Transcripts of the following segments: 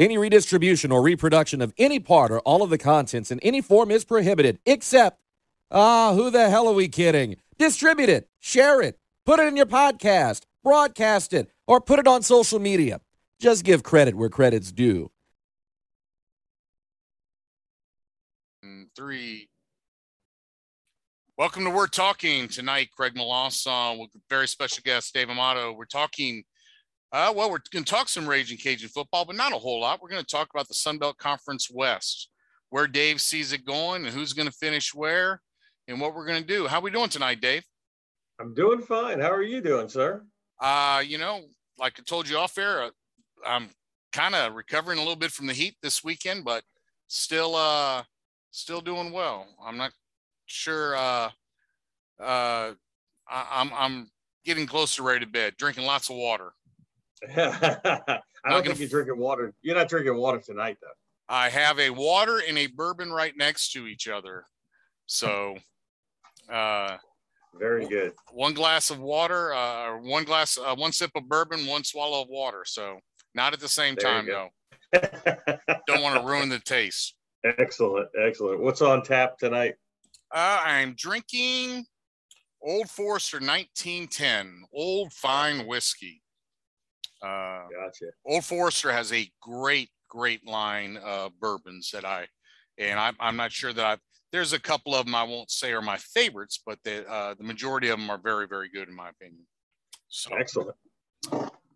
Any redistribution or reproduction of any part or all of the contents in any form is prohibited, except, ah, who the hell are we kidding? Distribute it, share it, put it in your podcast, broadcast it, or put it on social media. Just give credit where credit's due. Three. Welcome to We're Talking tonight, Craig Melanson with very special guest Dave Amato. We're talking uh, well, we're going to talk some Raging Cajun football, but not a whole lot. We're going to talk about the Sun Belt Conference West, where Dave sees it going, and who's going to finish where, and what we're going to do. How we doing tonight, Dave? I'm doing fine. How are you doing, sir? Uh, you know, like I told you off air, uh, I'm kind of recovering a little bit from the heat this weekend, but still, uh, still doing well. I'm not sure. Uh, uh, I, I'm I'm getting close to ready to bed, drinking lots of water. I don't think you're drinking water. You're not drinking water tonight, though. I have a water and a bourbon right next to each other. So, uh, very good. One glass of water, uh, one glass, uh, one sip of bourbon, one swallow of water. So, not at the same there time, though. Don't want to ruin the taste. Excellent, excellent. What's on tap tonight? Uh, I'm drinking Old Forester 1910, old fine whiskey. Uh, gotcha. Old Forester has a great, great line of bourbons that I, and I, I'm not sure that I've. There's a couple of them I won't say are my favorites, but the uh, the majority of them are very, very good in my opinion. So excellent.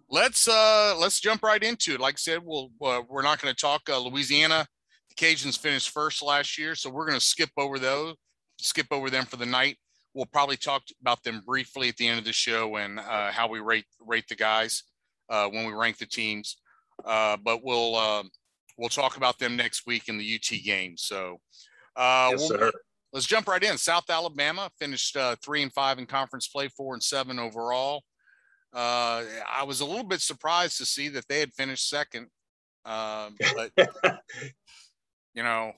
Let's uh let's jump right into it. Like I said, we'll uh, we're not going to talk uh, Louisiana. The Cajuns finished first last year, so we're going to skip over those, skip over them for the night. We'll probably talk about them briefly at the end of the show and uh, how we rate rate the guys uh, when we rank the teams. Uh, but we'll uh, we'll talk about them next week in the UT game. So uh, yes, we'll, let's jump right in. South Alabama finished uh, three and five in conference play, four and seven overall. Uh, I was a little bit surprised to see that they had finished second, um, but you know,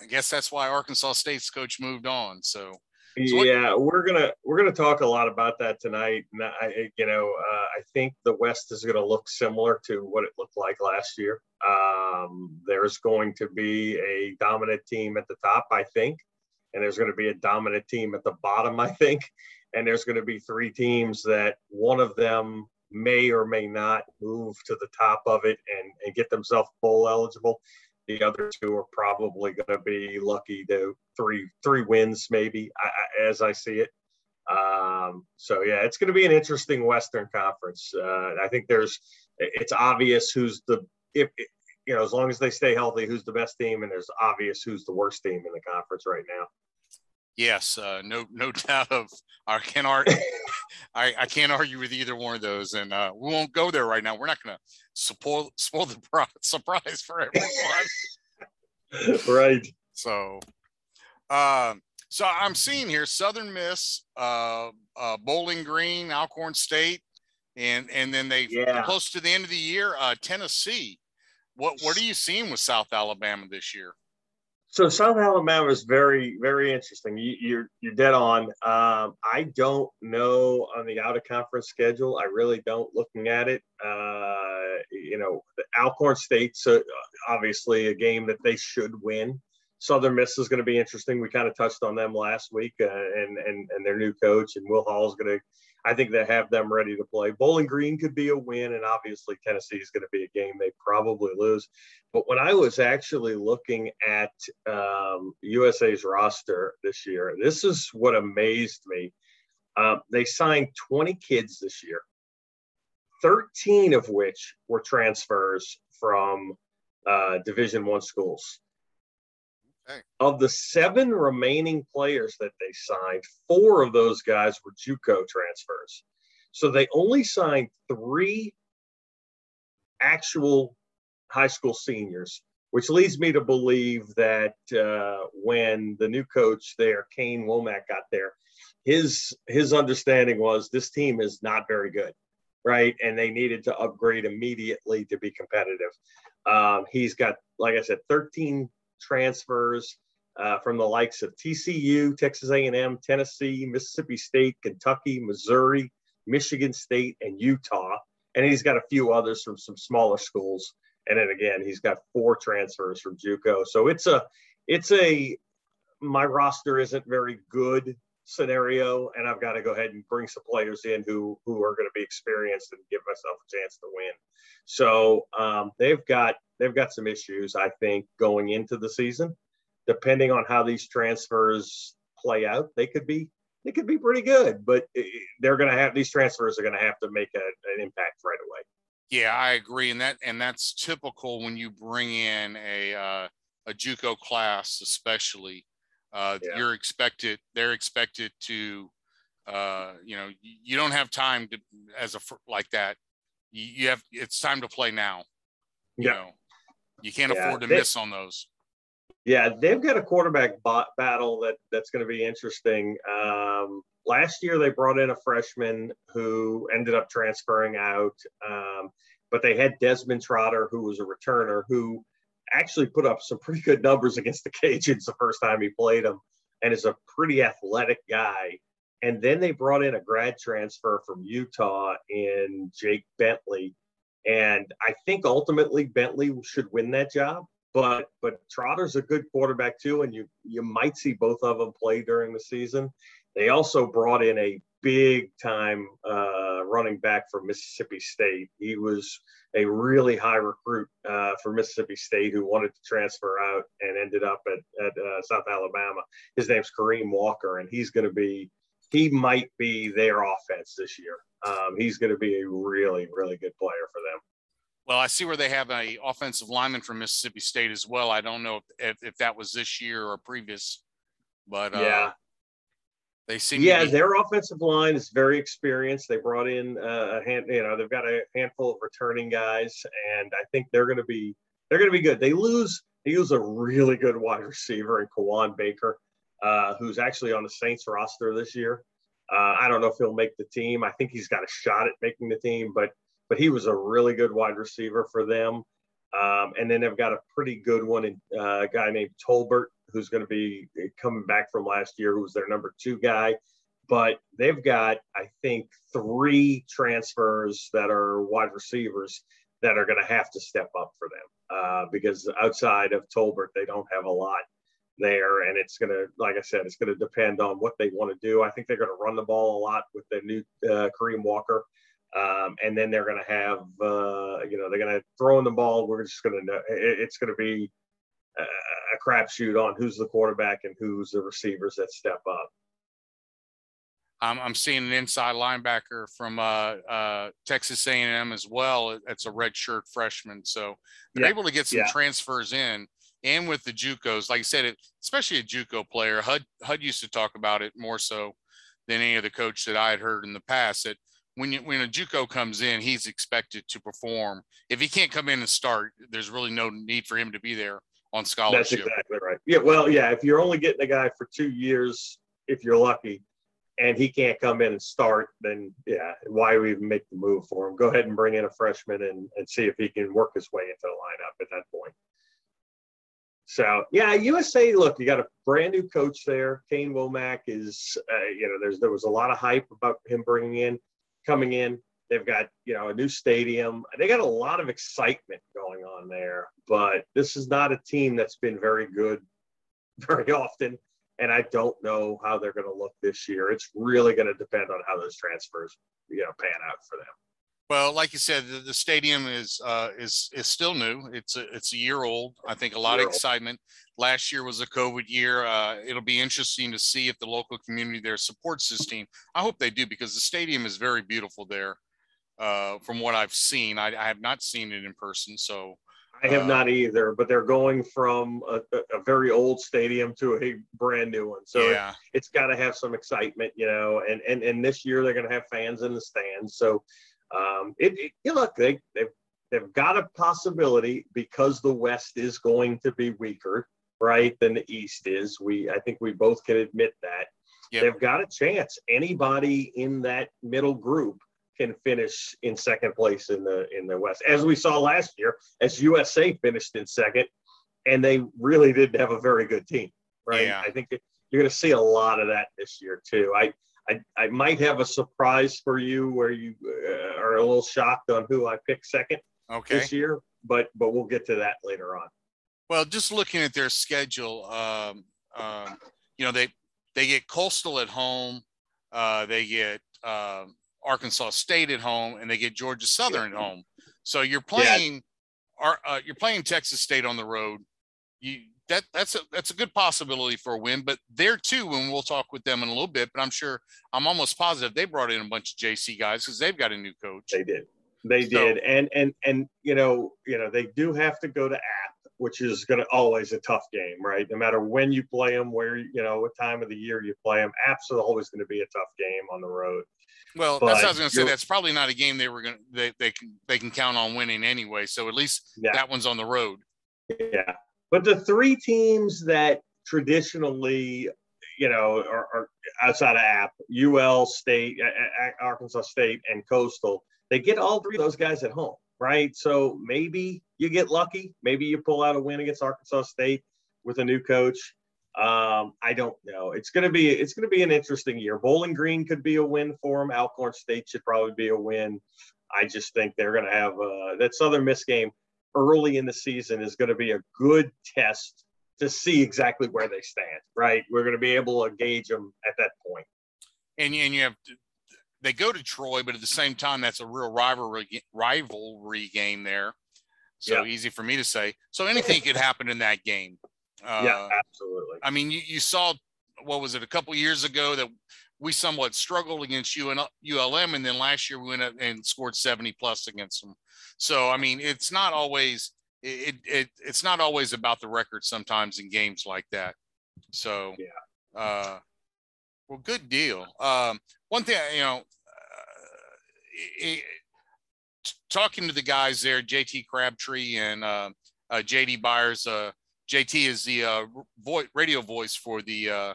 I guess that's why Arkansas State's coach moved on. So so yeah, we're gonna we're gonna talk a lot about that tonight. And I, you know, uh, I think the West is gonna look similar to what it looked like last year. Um, there's going to be a dominant team at the top, I think, and there's going to be a dominant team at the bottom, I think, and there's going to be three teams that one of them may or may not move to the top of it and, and get themselves bowl eligible. The other two are probably going to be lucky to three three wins, maybe as I see it. Um, so yeah, it's going to be an interesting Western Conference. Uh, I think there's it's obvious who's the if you know as long as they stay healthy, who's the best team, and there's obvious who's the worst team in the conference right now. Yes, uh, no no doubt of our can't argue. I, I can't argue with either one of those, and uh, we won't go there right now. We're not going to spoil spoil the surprise for everyone. right. So, um, so I'm seeing here Southern Miss, uh, uh, Bowling Green, Alcorn State, and and then they yeah. close to the end of the year, uh, Tennessee. What what are you seeing with South Alabama this year? So South Alabama is very, very interesting. You, are you're, you're dead on. Um, I don't know on the out of conference schedule. I really don't. Looking at it, uh, you know, Alcorn State's obviously a game that they should win. Southern Miss is going to be interesting. We kind of touched on them last week, uh, and and and their new coach and Will Hall is going to I think they have them ready to play. Bowling Green could be a win, and obviously Tennessee is going to be a game they probably lose. But when I was actually looking at um, USA's roster this year, this is what amazed me. Uh, they signed 20 kids this year, 13 of which were transfers from uh, Division One schools. Okay. Of the seven remaining players that they signed, four of those guys were JUCO transfers. So they only signed three actual high school seniors, which leads me to believe that uh, when the new coach there, Kane Wommack, got there, his his understanding was this team is not very good, right? And they needed to upgrade immediately to be competitive. Um, he's got, like I said, 13 transfers uh, from the likes of TCU, Texas A&M, Tennessee, Mississippi State, Kentucky, Missouri, Michigan State, and Utah. And he's got a few others from some smaller schools. and then again he's got four transfers from JUCO. So it's a it's a my roster isn't very good scenario, and I've got to go ahead and bring some players in who who are going to be experienced and give myself a chance to win. So um, they've got they've got some issues I think going into the season. Depending on how these transfers play out, they could be they could be pretty good, but they're going to have these transfers are going to have to make a, an impact right away. Yeah, I agree, and that and that's typical when you bring in a uh, a JUCO class, especially. Uh, yeah. You're expected; they're expected to, uh, you know, you don't have time to as a like that. You, you have it's time to play now. You yeah. know, you can't yeah. afford to they, miss on those. Yeah, they've got a quarterback bot battle that that's going to be interesting. Um, last year they brought in a freshman who ended up transferring out, um, but they had Desmond Trotter, who was a returner, who actually put up some pretty good numbers against the Cajuns the first time he played them, and is a pretty athletic guy. And then they brought in a grad transfer from Utah in Jake Bentley. And I think ultimately Bentley should win that job but but Trotter's a good quarterback too, and you you might see both of them play during the season. They also brought in a big time uh, running back from Mississippi State. He was a really high recruit uh, for Mississippi State who wanted to transfer out and ended up at, at uh, South Alabama. His name's Kareem Walker, and he's going to be he might be their offense this year. Um, he's going to be a really really good player for them. Well, I see where they have a offensive lineman from Mississippi State as well. I don't know if, if, if that was this year or previous, but uh, yeah, they seem. Yeah, be- their offensive line is very experienced. They brought in uh, a hand, you know, they've got a handful of returning guys, and I think they're going to be they're going to be good. They lose they lose a really good wide receiver in Kawaan Baker, uh, who's actually on the Saints roster this year. Uh, I don't know if he'll make the team. I think he's got a shot at making the team, but but he was a really good wide receiver for them. Um, and then they've got a pretty good one, in, uh, a guy named Tolbert, who's going to be coming back from last year, who's their number two guy. But they've got, I think, three transfers that are wide receivers that are going to have to step up for them uh, because outside of Tolbert, they don't have a lot there. And it's going to, like I said, it's going to depend on what they want to do. I think they're going to run the ball a lot with the new uh, Kareem Walker. Um, and then they're going to have, uh, you know, they're going to throw in the ball. We're just going to, know it's going to be a, crapshoot on who's the quarterback and who's the receivers that step up. I'm, I'm seeing an inside linebacker from uh, uh, Texas A&M as well. It's a redshirt freshman, so they're yeah. able to get some yeah. transfers in. And with the JUCOs, like I said, it, especially a JUCO player, HUD HUD used to talk about it more so than any other coach that I had heard in the past. That when you, when a JUCO comes in, he's expected to perform. If he can't come in and start, there's really no need for him to be there on scholarship. That's exactly right. Yeah, well, yeah. If you're only getting a guy for two years, if you're lucky, and he can't come in and start, then yeah, why we even make the move for him? Go ahead and bring in a freshman and, and see if he can work his way into the lineup at that point. So yeah, USA. Look, you got a brand new coach there. Kane Wommack is, uh, you know, there's there was a lot of hype about him bringing in coming in. They've got, you know, a new stadium. They got a lot of excitement going on there, but this is not a team that's been very good very often. And I don't know how they're going to look this year. It's really going to depend on how those transfers, you know, pan out for them. Well, like you said, the, the stadium is uh, is is still new. It's a it's a year old. I think a lot of excitement. Last year was a COVID year. Uh, it'll be interesting to see if the local community there supports this team. I hope they do because the stadium is very beautiful there. Uh, from what I've seen, I, I, have not seen it in person, so I have uh, not either. But they're going from a, a, very old stadium to a brand new one, so yeah. it, has got to have some excitement, you know. And and and this year they're going to have fans in the stands, so um, it, it, you look, they, they've, they've got a possibility because the West is going to be weaker, right, than the East is. We, I think we both can admit that. Yep. They've got a chance. Anybody in that middle group can finish in second place in the in the West, as we saw last year, as USA finished in second, and they really didn't have a very good team, right? Yeah. I think you're going to see a lot of that this year too. I I, I might have a surprise for you where you uh, are a little shocked on who I picked second okay. this year. but but we'll get to that later on. Well, just looking at their schedule, um, um, you know they they get Coastal at home, uh, they get um, Arkansas State at home, and they get Georgia Southern at home. So you're playing, yeah. uh, you're playing Texas State on the road. You that that's a that's a good possibility for a win. But there too, and we'll talk with them in a little bit. But I'm sure I'm almost positive they brought in a bunch of JC guys because they've got a new coach. They did, they so, did, and and and you know you know they do have to go to App, which is going to always a tough game, right? No matter when you play them, where you know what time of the year you play them, App's always going to be a tough game on the road. Well, but that's what I was going to say. That's probably not a game they were going to they, they can they can count on winning anyway. So at least yeah. that one's on the road. Yeah, but the three teams that traditionally, you know, are, are outside of App, UL State, Arkansas State, and Coastal, they get all three of those guys at home, right? So maybe you get lucky. Maybe you pull out a win against Arkansas State with a new coach. Um, I don't know. It's gonna be it's gonna be an interesting year. Bowling Green could be a win for them. Alcorn State should probably be a win. I just think they're gonna have uh, that Southern Miss game early in the season is going to be a good test to see exactly where they stand. Right, we're going to be able to gauge them at that point. And and you have to, they go to Troy, but at the same time, that's a real rivalry rivalry game there. So yeah. easy for me to say. So anything could happen in that game. Uh, yeah, absolutely. I mean, you, you saw what was it a couple years ago that we somewhat struggled against ULM, and then last year we went up and scored 70 plus against them. So I mean, it's not always it, it it's not always about the record sometimes in games like that. So yeah, uh, well, good deal. Um, one thing you know, uh, it, talking to the guys there, JT Crabtree and uh, uh, JD Byers. Uh, JT is the uh, vo- radio voice for the uh,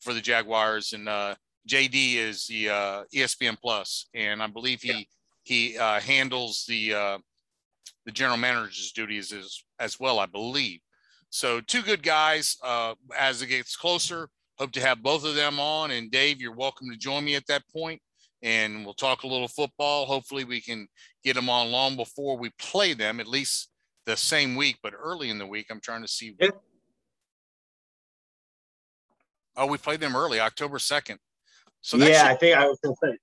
for the Jaguars, and uh, JD is the uh, ESPN Plus, and I believe he yeah. he uh, handles the uh, the general manager's duties as as well. I believe. So two good guys. Uh, as it gets closer, hope to have both of them on. And Dave, you're welcome to join me at that point, and we'll talk a little football. Hopefully, we can get them on long before we play them, at least the same week, but early in the week. I'm trying to see. Yeah. Oh, we played them early, October 2nd. So yeah, should, I think I was going to say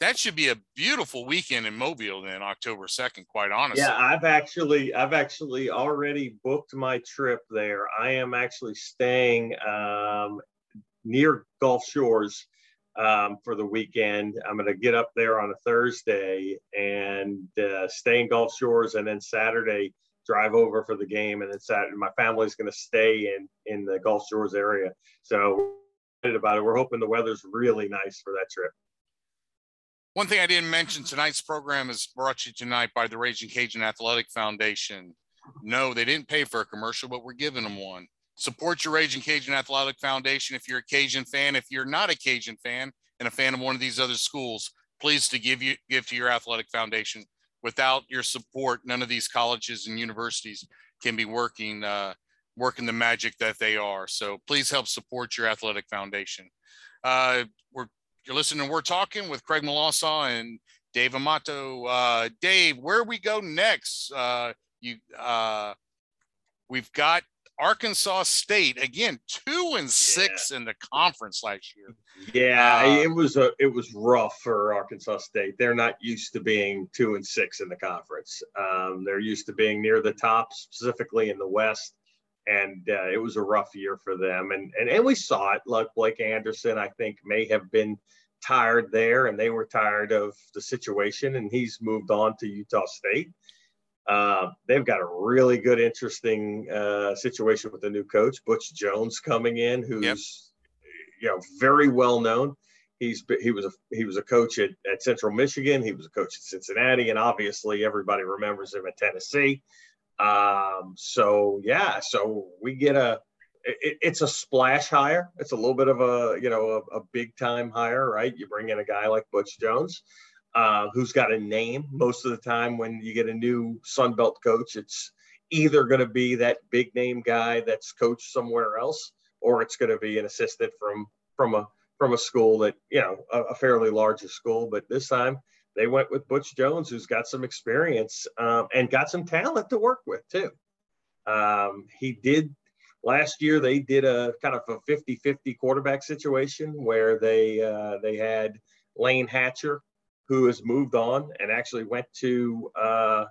that should be a beautiful weekend in Mobile then October 2nd, quite honestly. Yeah, I've actually I've actually already booked my trip there. I am actually staying um, near Gulf Shores um, for the weekend. I'm going to get up there on a Thursday and uh, stay in Gulf Shores, and then Saturday drive over for the game, and then Saturday my family's going to stay in in the Gulf Shores area. So excited about it. We're hoping the weather's really nice for that trip. One thing I didn't mention tonight's program is brought to you tonight by the Raging Cajun Athletic Foundation. No, they didn't pay for a commercial, but we're giving them one. Support your Raging Cajun Athletic Foundation if you're a Cajun fan. If you're not a Cajun fan and a fan of one of these other schools, please to give you give to your athletic foundation. Without your support, none of these colleges and universities can be working uh, working the magic that they are. So please help support your athletic foundation. Uh, we're you're listening. We're talking with Craig Melanson and Dave Amato. Uh, Dave, where we go next? Uh, you uh, we've got Arkansas State again, two and six yeah. in the conference last year. Yeah, uh, it was a it was rough for Arkansas State. They're not used to being two and six in the conference. Um, they're used to being near the top, specifically in the West and uh, it was a rough year for them. And, and and we saw it. Like Blake Anderson, I think may have been tired there, and they were tired of the situation, and he's moved on to Utah State. Uh, they've got a really good, interesting uh, situation with the new coach, Butch Jones, coming in, who's yep. you know very well known. He's he was a he was a coach at, at Central Michigan. He was a coach at Cincinnati, and obviously everybody remembers him at Tennessee. Um, so yeah, so we get a it, it's a splash hire. It's a little bit of a you know a, a big time hire, right? You bring in a guy like Butch Jones, uh, who's got a name. Most of the time, when you get a new Sun Belt coach, it's either going to be that big name guy that's coached somewhere else, or it's going to be an assistant from from a from a school that you know a, a fairly larger school. But this time, they went with Butch Jones, who's got some experience um, and got some talent to work with too. Um, he did last year. They did a kind of a 50-50 quarterback situation where they uh, they had Layne Hatcher, who has moved on and actually went to uh,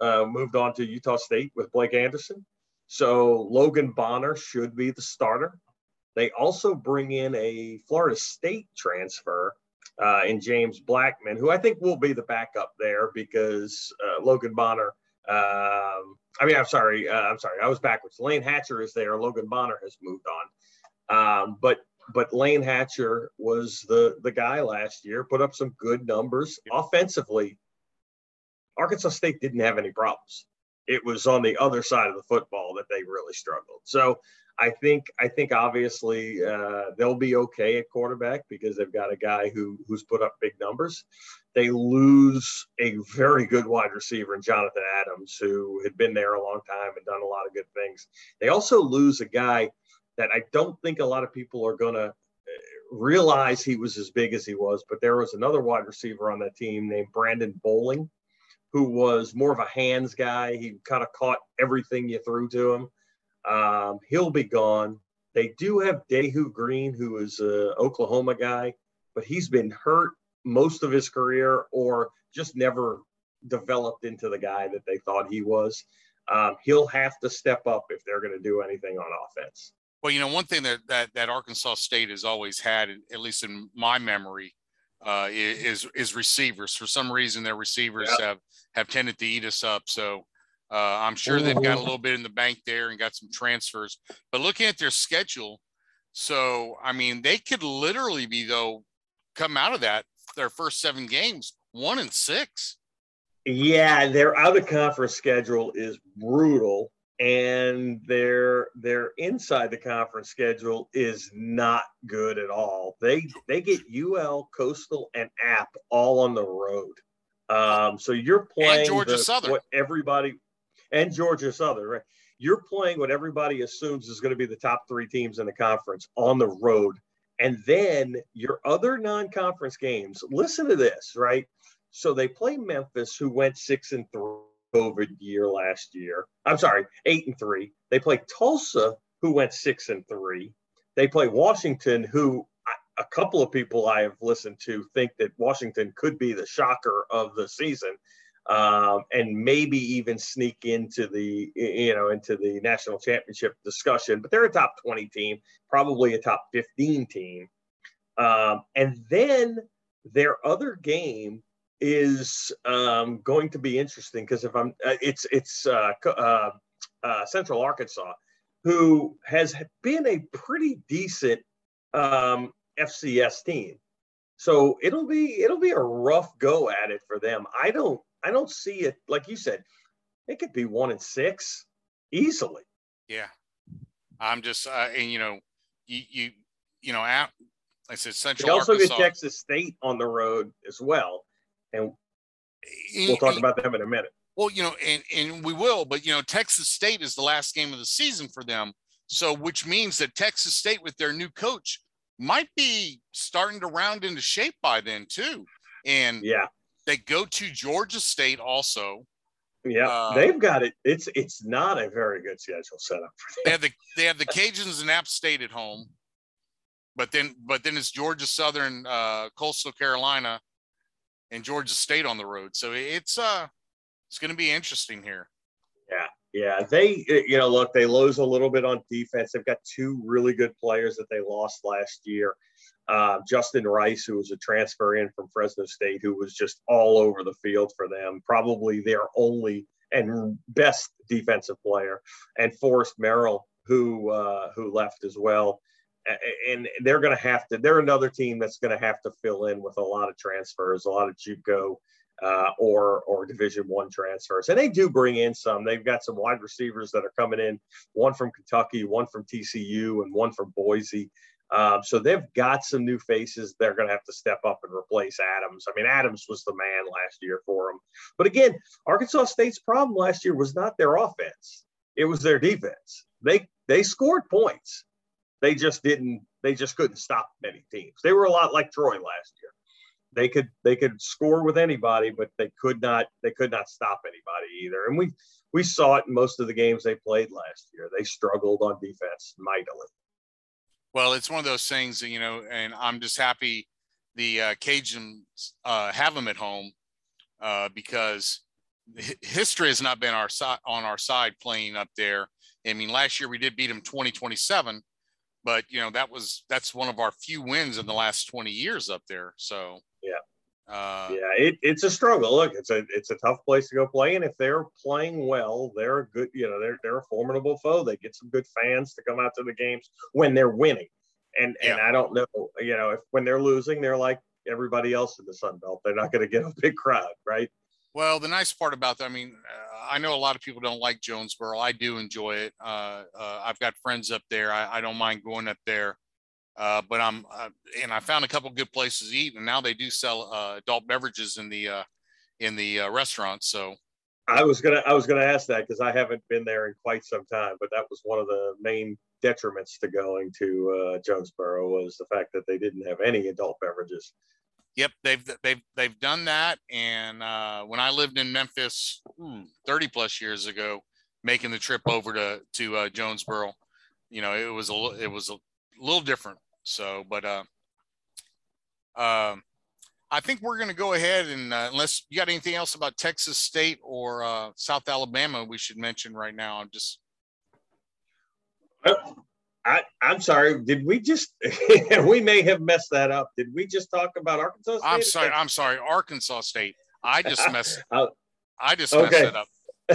uh, moved on to Utah State with Blake Anderson. So Logan Bonner should be the starter. They also bring in a Florida State transfer uh, in James Blackman, who I think will be the backup there because uh, Logan Bonner. Um, I mean, I'm sorry, uh, I'm sorry, I was backwards. Layne Hatcher is there. Logan Bonner has moved on, um, but but Layne Hatcher was the the guy last year. Put up some good numbers offensively. Arkansas State didn't have any problems. It was on the other side of the football that they really struggled. So I think I think obviously uh, they'll be okay at quarterback because they've got a guy who who's put up big numbers. They lose a very good wide receiver in Jonathan Adams, who had been there a long time and done a lot of good things. They also lose a guy that I don't think a lot of people are going to uh, realize he was as big as he was, but there was another wide receiver on that team named Brandon Bowling, who was more of a hands guy. He kind of caught everything you threw to him. Um, he'll be gone. They do have Dahu Green, who is an Oklahoma guy, but he's been hurt most of his career or just never developed into the guy that they thought he was. Um, he'll have to step up if they're going to do anything on offense. Well, you know, one thing that that, that Arkansas State has always had, at least in my memory, uh, is is receivers. For some reason, their receivers yep. have have tended to eat us up. So uh, I'm sure they've got a little bit in the bank there and got some transfers. But looking at their schedule, so I mean, they could literally be though come out of that their first seven games one and six. Yeah, their out of conference schedule is brutal, and their their inside the conference schedule is not good at all. They they get UL, Coastal, and App all on the road. Um, so you're playing and Georgia the, Southern. What everybody and Georgia Southern, right? You're playing what everybody assumes is going to be the top three teams in the conference on the road. And then your other non conference games, listen to this, right? So they play Memphis, who went six and three COVID year last year. I'm sorry, eight and three. They play Tulsa, who went six and three. They play Washington, who a couple of people I have listened to think that Washington could be the shocker of the season um, and maybe even sneak into the you know into the national championship discussion. But they're a top 20 team, probably a top 15 team. Um, and then their other game is um, going to be interesting because if I'm, uh, it's it's uh, uh, uh, Central Arkansas, who has been a pretty decent um, FCS team. So it'll be it'll be a rough go at it for them. I don't I don't see it like you said. It could be one and six easily. Yeah, I'm just uh, and you know you you you know out. I said Central. They also Arkansas. get Texas State on the road as well, and we'll talk about them in a minute. Well, you know, and and we will, but you know, Texas State is the last game of the season for them. So, which means that Texas State, with their new coach, might be starting to round into shape by then too. And yeah, they go to Georgia State also. Yeah, uh, they've got it. It's it's not a very good schedule setup for them. They have the they have the Cajuns and App State at home, but then but then it's Georgia Southern, uh, Coastal Carolina, and Georgia State on the road. So it's uh it's going to be interesting here. Yeah, yeah. They you know look they lose a little bit on defense. They've got two really good players that they lost last year uh, Justin Rice, who was a transfer in from Fresno State, who was just all over the field for them, probably their only and best defensive player, and Forrest Merrill, who uh, who left as well. And they're going to have to. They're another team that's going to have to fill in with a lot of transfers, a lot of JUCO uh, or or Division One transfers, and they do bring in some. They've got some wide receivers that are coming in, one from Kentucky, one from TCU, and one from Boise. Um, so they've got some new faces. They're going to have to step up and replace Adams. I mean, Adams was the man last year for them. But again, Arkansas State's problem last year was not their offense; it was their defense. They they scored points. They just didn't. They just couldn't stop many teams. They were a lot like Troy last year. they could they could score with anybody, but they could not they could not stop anybody either. And we we saw it in most of the games they played last year. They struggled on defense mightily. Well, it's one of those things, you know, and I'm just happy the uh, Cajuns uh, have them at home uh, because history has not been our side on our side playing up there. I mean, last year we did beat them 20, 27, but you know that was that's one of our few wins in the last 20 years up there. So yeah, uh, yeah, it, it's a struggle. Look, it's a it's a tough place to go play, and if they're playing well, they're a good. You know, they're they're a formidable foe. They get some good fans to come out to the games when they're winning, and yeah. and I don't know. You know, if when they're losing, they're like everybody else in the Sun Belt. They're not going to get a big crowd, right? Well, the nice part about that, I mean, uh, I know a lot of people don't like Jonesboro. I do enjoy it. Uh, uh, I've got friends up there. I, I don't mind going up there. Uh, but I'm, uh, and I found a couple good places to eat, and now they do sell adult beverages in the in the restaurants. So I was gonna, I was gonna ask that because I haven't been there in quite some time. But that was one of the main detriments to going to Jonesboro was the fact that they didn't have any adult beverages. Yep, they've they've they've done that. And uh, when I lived in Memphis, ooh, 30 plus years ago, making the trip over to to uh, Jonesboro, you know, it was a it was a little different. So, but uh, uh, I think we're going to go ahead and uh, unless you got anything else about Texas State or uh, South Alabama, we should mention right now. I'm just. I, I'm sorry. Did we just? we may have messed that up. Did we just talk about Arkansas State? I'm sorry. I'm sorry. Arkansas State. I just messed. I just messed it up.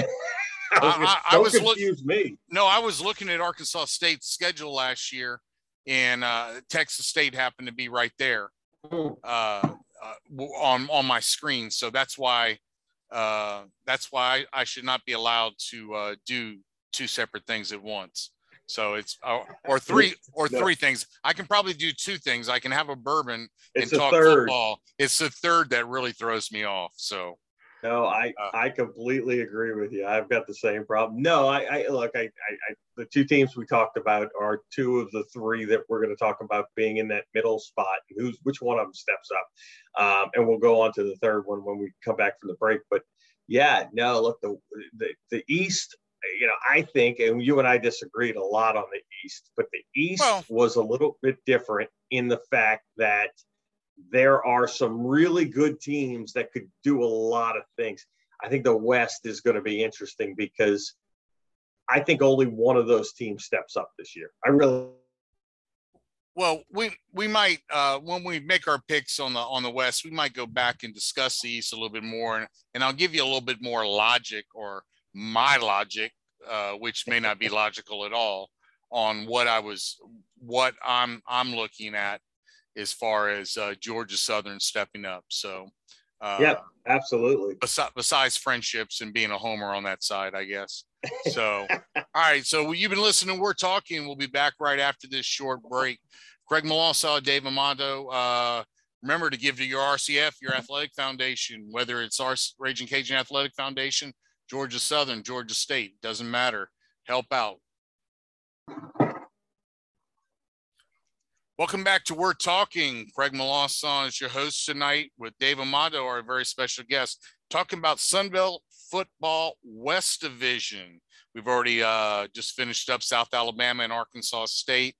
I was, I, I, I was confused me. No, I was looking at Arkansas State's schedule last year, and uh, Texas State happened to be right there hmm. uh, uh, on on my screen. So that's why uh, that's why I, should not be allowed to uh, do two separate things at once. So it's uh, or three or three things. I can probably do two things. I can have a bourbon it's and talk third. football. It's the third that really throws me off. So no, I uh, I completely agree with you. I've got the same problem. No, I, I look, I, I, I, the two teams we talked about are two of the three that we're going to talk about being in that middle spot. Who's which one of them steps up, um, and we'll go on to the third one when we come back from the break. But yeah, no, look, the the, the East you know, I think, and you and I disagreed a lot on the East, but the East well, was a little bit different in the fact that there are some really good teams that could do a lot of things. I think the West is going to be interesting because I think only one of those teams steps up this year. I really. Well, we we might uh, when we make our picks on the on the West, we might go back and discuss the East a little bit more, and, and I'll give you a little bit more logic or my logic, uh, which may not be logical at all, on what I was, what I'm, I'm looking at as far as uh, Georgia Southern stepping up. So, uh, yeah, absolutely. Besides, besides friendships and being a homer on that side, I guess. So, all right. So you've been listening. We're talking. We'll be back right after this short break. Craig Melanson, Dave Amato. Uh, remember to give to your RCF, your athletic foundation, whether it's our Raging Cajun Athletic Foundation Georgia Southern, Georgia State, doesn't matter. Help out. Welcome back to We're Talking. Craig Melanson is your host tonight with Dave Amato, our very special guest, talking about Sunbelt Football West Division. We've already uh, just finished up South Alabama and Arkansas State.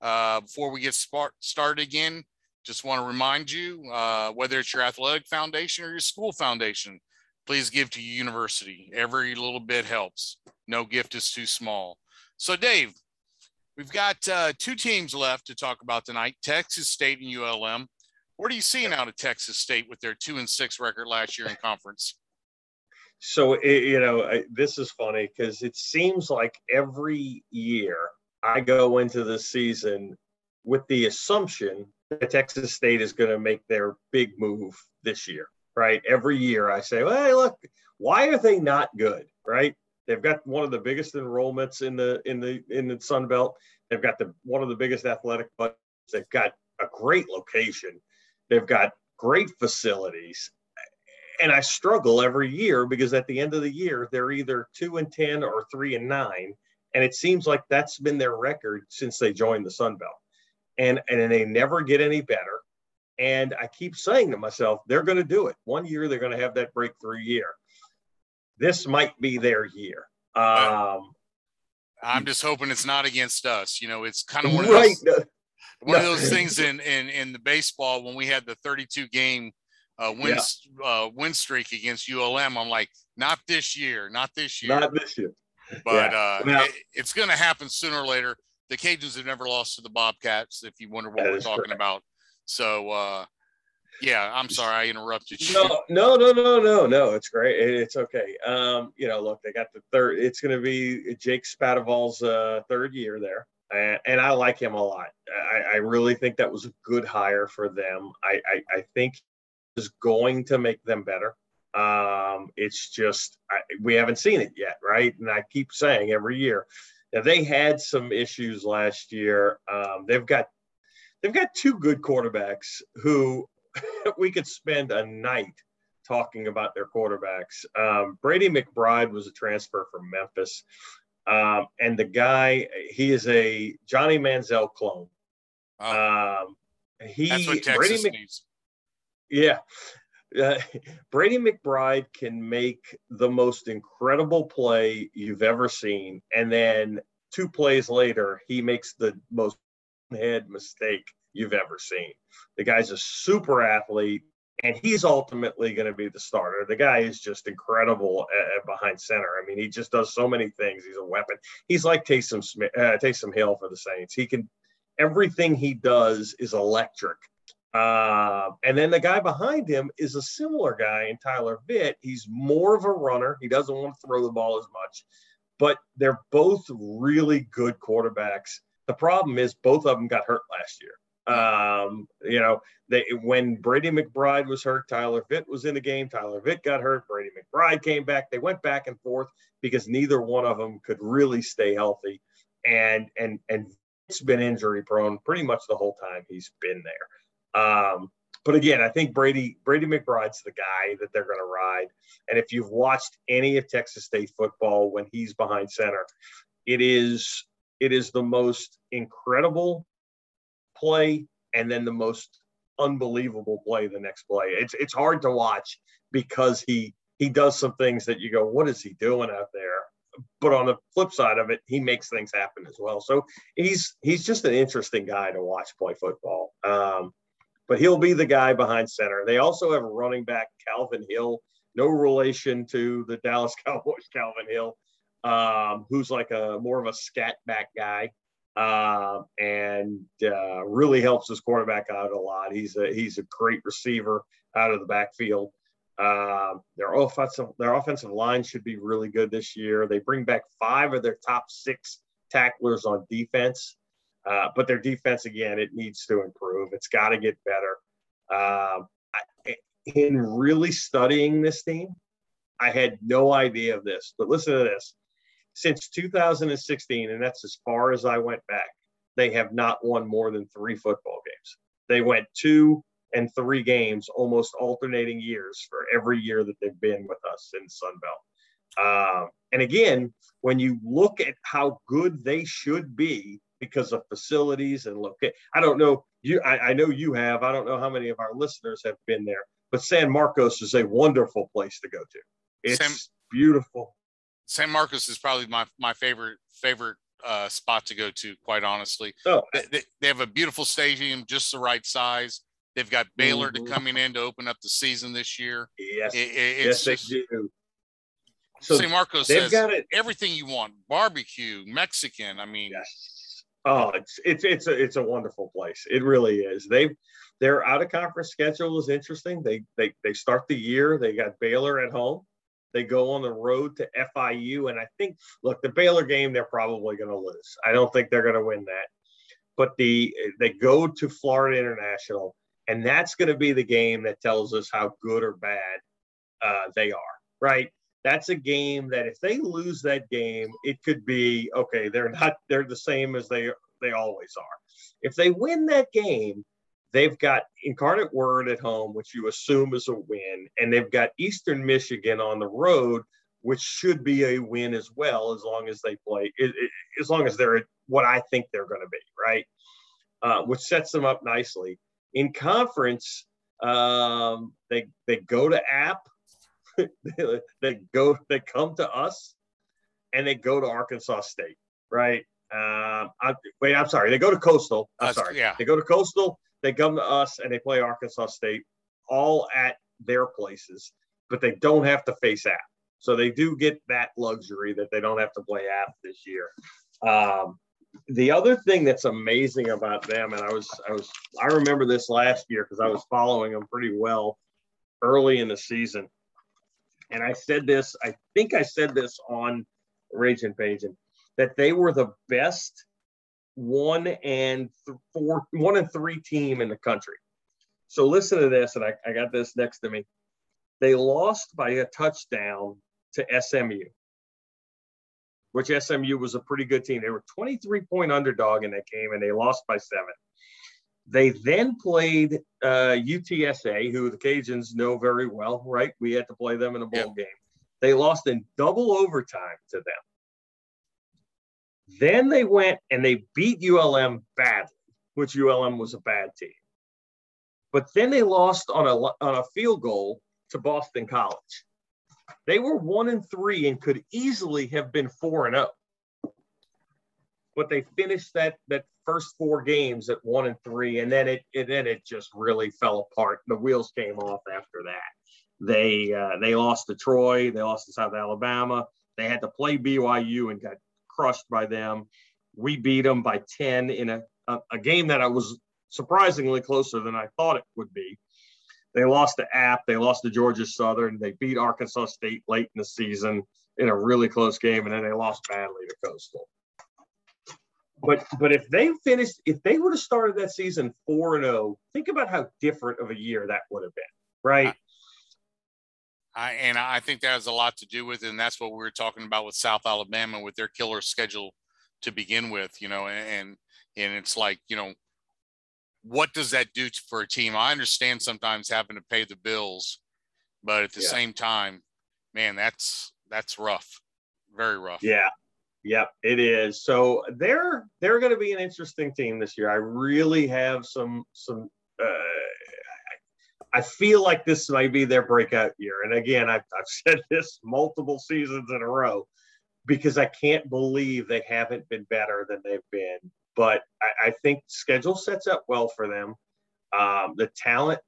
Uh, before we get start, started again, just want to remind you uh, whether it's your athletic foundation or your school foundation, please give to your university. Every little bit helps. No gift is too small. So, Dave, we've got uh, two teams left to talk about tonight Texas State and ULM. What are you seeing out of Texas State with their two and six record last year in conference? So, you know, this is funny because it seems like every year I go into the season with the assumption that Texas State is going to make their big move this year right? Every year I say, well, hey, look, why are they not good, right? They've got one of the biggest enrollments in the in the in the Sun Belt. They've got the one of the biggest athletic budgets. They've got a great location. They've got great facilities. And I struggle every year because at the end of the year, they're either two and 10 or three and nine. And it seems like that's been their record since they joined the Sun Belt. And, and they never get any better And I keep saying to myself, they're going to do it. One year, they're going to have that breakthrough year. This might be their year. Um, I'm just hoping it's not against us. You know, it's kind of one of those, right. one of those things in, in in the baseball when we had the 32 game uh, win yeah. uh, win streak against ULM. I'm like, not this year, not this year, not this year. But yeah. uh, now, it, it's going to happen sooner or later. The Cajuns have never lost to the Bobcats. If you wonder what we're talking correct. about, so uh, yeah, I'm sorry I interrupted you. No, no, no, no, no, no. It's great. It's okay. Um, you know, look, they got the third. It's going to be Jake Spavital's uh, third year there, and, and I like him a lot. I, I really think that was a good hire for them. I, I, I think is going to make them better. Um, it's just I, we haven't seen it yet, right? And I keep saying every year. Now they had some issues last year. Um, they've got they've got two good quarterbacks who we could spend a night talking about their quarterbacks. Um, Brady McBride was a transfer from Memphis. Um, and the guy, he is a Johnny Manziel clone. Oh. Um, he, That's what Texas Brady Mc, needs. Yeah. Uh, Brady McBride can make the most incredible play you've ever seen. And then two plays later, he makes the most head mistake you've ever seen. The guy's a super athlete, and he's ultimately going to be the starter. The guy is just incredible at, behind center. I mean, he just does so many things. He's a weapon. He's like Taysom Smith, uh, Taysom Hill for the Saints. He can everything he does is electric. Uh, and then the guy behind him is a similar guy in Tyler Vitt. He's more of a runner. He doesn't want to throw the ball as much, but they're both really good quarterbacks. The problem is both of them got hurt last year. Um, you know, they when Brady McBride was hurt, Tyler Vitt was in the game. Tyler Vitt got hurt. Brady McBride came back. They went back and forth because neither one of them could really stay healthy. And and and it's been injury prone pretty much the whole time he's been there. Um, but again, I think Brady Brady McBride's the guy that they're going to ride. And if you've watched any of Texas State football when he's behind center, it is it is the most incredible play and then the most unbelievable play the next play. It's it's hard to watch because he he does some things that you go, what is he doing out there? But on the flip side of it, he makes things happen as well. So he's he's just an interesting guy to watch play football. Um, but he'll be the guy behind center. They also have a running back, Calvin Hill, no relation to the Dallas Cowboys, Calvin Hill, um, who's like a more of a scat back guy uh, and uh, really helps his quarterback out a lot. He's a he's a great receiver out of the backfield. Uh, their offensive their offensive line should be really good this year. They bring back five of their top six tacklers on defense, uh, but their defense again it needs to improve. It's got to get better. Um, I, in really studying this team, I had no idea of this, but listen to this since 2016, and that's as far as I went back, they have not won more than three football games. They went two and three games almost alternating years for every year that they've been with us in Sun Belt. Uh, and again, when you look at how good they should be because of facilities and look, I don't know you. I, I know you have. I don't know how many of our listeners have been there, but San Marcos is a wonderful place to go to. It's Sam, beautiful. San Marcos is probably my my favorite favorite uh, spot to go to. Quite honestly, oh. they, they, have a beautiful stadium, just the right size. They've got Baylor mm-hmm. to coming in to open up the season this year. Yes, it, it, yes, just, they do. So San Marcos has got it. everything you want: barbecue, Mexican. I mean, yes. Oh, it's it's it's a it's a wonderful place. It really is. They've their out of conference schedule is interesting. They they they start the year. They got Baylor at home. They go on the road to FIU. And I think, look, the Baylor game, they're probably going to lose. I don't think they're going to win that. But the they go to Florida International, and that's going to be the game that tells us how good or bad uh, they are, right? That's a game that if they lose that game, it could be okay. They're not. They're the same as they they always are. If they win that game, They've got Incarnate Word at home, which you assume is a win, and they've got Eastern Michigan on the road, which should be a win as well, as long as they play, as long as they're what I think they're going to be, right? Uh, which sets them up nicely. In conference, um, they they go to App, they go they come to us, and they go to Arkansas State, right? Um, I, wait, I'm sorry. They go to Coastal. I'm That's- sorry. yeah. They go to Coastal. They come to us, and they play Arkansas State, all at their places, but they don't have to face App. So they do get that luxury that they don't have to play App this year. Um, the other thing that's amazing about them, and I was, I was, I remember this last year because I was following them pretty well early in the season. And I said this, I think I said this on Raging Pagin, that they were the best one and th- four, one and three team in the country. So listen to this, and I, I got this next to me. They lost by a touchdown to SMU, which SMU was a pretty good team. They were 23 point underdog in that game, and they lost by seven. They then played uh, UTSA, who the Cajuns know very well, right? We had to play them in a bowl game. They lost in double overtime to them. Then they went and they beat ULM badly, which ULM was a bad team. But then they lost on a on a field goal to Boston College. They were one and three and could easily have been four and zero. But they finished that that first four games at one and three, and then it, it then it just really fell apart. The wheels came off after that. They uh, they lost to Troy. They lost to South Alabama. They had to play BYU and got crushed by them. We beat them by 10 in a, a, a game that I was surprisingly closer than I thought it would be. They lost to App. They lost to Georgia Southern. They beat Arkansas State late in the season in a really close game, and then they lost badly to Coastal. But but if they finished, if they would have started that season four and zero, think about how different of a year that would have been, right? I, and I think that has a lot to do with it. And that's what we were talking about with South Alabama with their killer schedule to begin with, you know, and, and it's like, you know, what does that do for a team? I understand sometimes having to pay the bills, but at the Yeah. same time, man, that's, that's rough. Very rough. Yeah. Yep, it is. So they're they're going to be an interesting team this year. I really have some some. Uh, I feel like this might be their breakout year. And again, I've, I've said this multiple seasons in a row because I can't believe they haven't been better than they've been. But I, I think schedule sets up well for them. Um, the talent,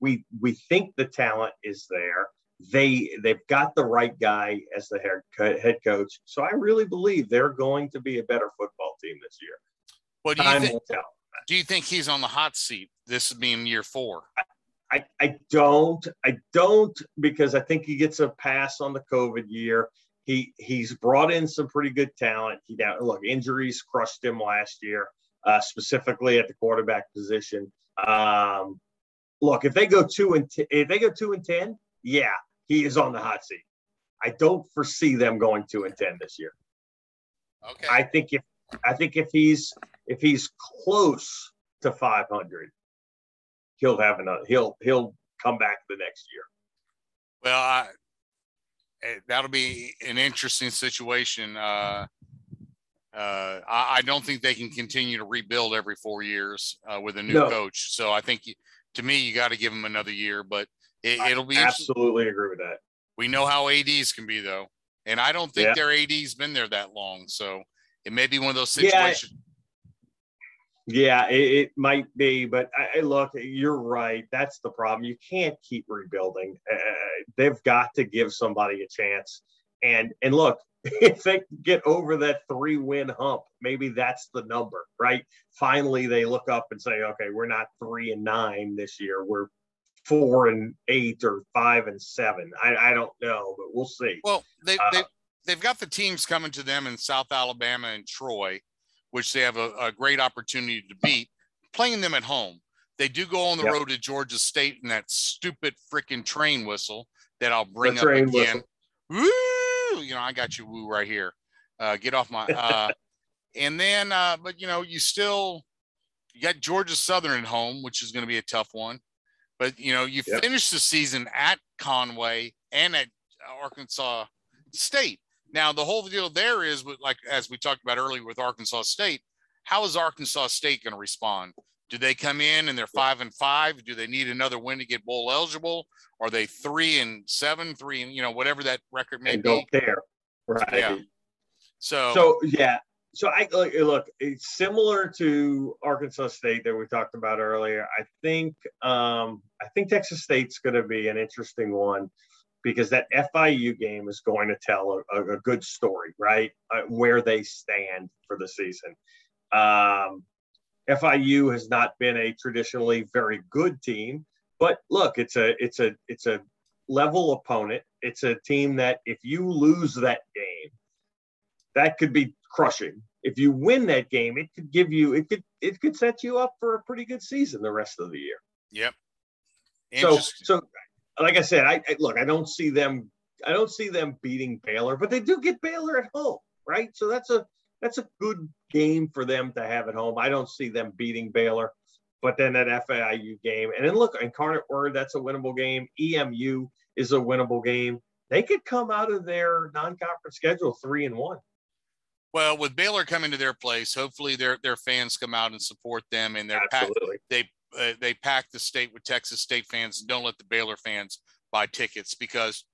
we we think the talent is there they they've got the right guy as the head head coach. So I really believe they're going to be a better football team this year. What do you Time think? Do you think he's on the hot seat? This being year four. I, I don't I don't because I think he gets a pass on the COVID year. He he's brought in some pretty good talent. He now look injuries crushed him last year, uh, specifically at the quarterback position. Um, look, if they go two and t- if they go two and ten, yeah, he is on the hot seat. I don't foresee them going two and ten this year. Okay. I think if I think if he's if he's close to 500, he'll have another. He'll he'll come back the next year. Well, I, eh, that'll be an interesting situation. Uh, uh, I, I don't think they can continue to rebuild every four years uh, with a new No. coach. So I think, you, to me, you got to give them another year. But it, it'll be. Absolutely agree with that. We know how ads can be, though, and I don't think Yeah. their ad's been there that long. So it may be one of those situations. Yeah, it, it might be, but I, I look, you're right. That's the problem. You can't keep rebuilding. Uh, they've got to give somebody a chance. And and look, if they get over that three win hump, maybe that's the number, right? Finally, they look up and say, okay, we're not three and nine this year. We're four and eight or five and seven. I, I don't know, but we'll see. Well, they, Uh, they they've got the teams coming to them in South Alabama and Troy, which they have a, a great opportunity to beat, playing them at home. They do go on the Yep. road to Georgia State in that stupid freaking train whistle that I'll bring The up again. Woo! You know, I got you woo right here. Uh, get off my uh and then uh, but you know, you still you got Georgia Southern at home, which is going to be a tough one. But you know, you Yep. finish the season at Conway and at Arkansas State. Now, the whole deal there is, with, like as we talked about earlier with Arkansas State, how is Arkansas State going to respond Do they come in and they're five and five? Do they need another win to get bowl eligible? Are they three and seven, three and you know whatever that record may and be? don't care. Right. Yeah. So, So yeah. So I look, look, it's similar to Arkansas State that we talked about earlier. I think um, I think Texas State's going to be an interesting one because that FIU game is going to tell a, a, good story, right? Uh, where they stand for the season. Um, FIU has not been a traditionally very good team, but look, it's a it's a it's a level opponent. It's a team that if you lose that game, that could be crushing. If you win that game, it could give you it could it could set you up for a pretty good season the rest of the year. yep. So so like I said, I, I look, I don't see them I don't see them beating Baylor, but they do get Baylor at home, right? So that's a that's a good game for them to have at home. I don't see them beating Baylor, but then that FIU game, and then look, Incarnate Word, that's a winnable game. EMU is a winnable game. They could come out of their non-conference schedule three and one. Well, with Baylor coming to their place, hopefully their their fans come out and support them, and they're packed. Absolutely. They uh, they pack the state with Texas State fans, and don't let the Baylor fans buy tickets because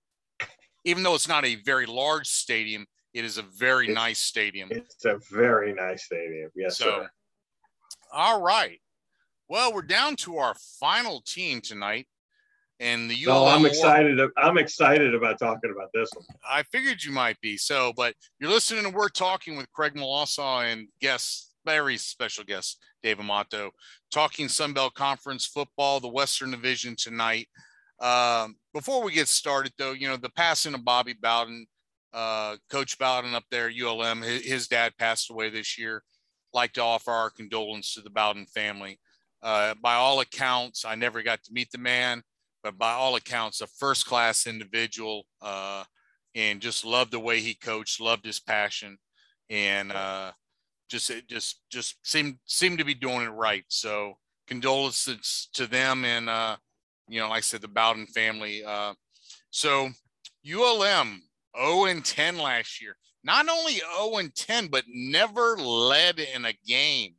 even though it's not a very large stadium, it is a very It's- nice stadium. It's a very nice stadium. Yes, so, sir. all right. Well, we're down to our final team tonight, and the ULM. No, I'm excited. I'm excited about talking about this one. I figured you might be. So, but you're listening to We're Talking with Craig Melanson and guest, very special guest, Dave Amato, talking Sunbelt Conference football, the Western Division tonight. Um, before we get started, though, you know, the passing of Bobby Bowden, uh, Coach Bowden up there ULM, his, his dad passed away this year. Like to offer our condolences to the Bowden family. Uh, by all accounts, I never got to meet the man, but by all accounts, a first class individual. Uh, and just loved the way he coached, loved his passion, and uh, just it just just seemed seemed to be doing it right. So condolences to them and uh, you know, like I said, the Bowden family. Uh, so ULM 0 and 10 last year. Not only 0 and 10, but never led in a game.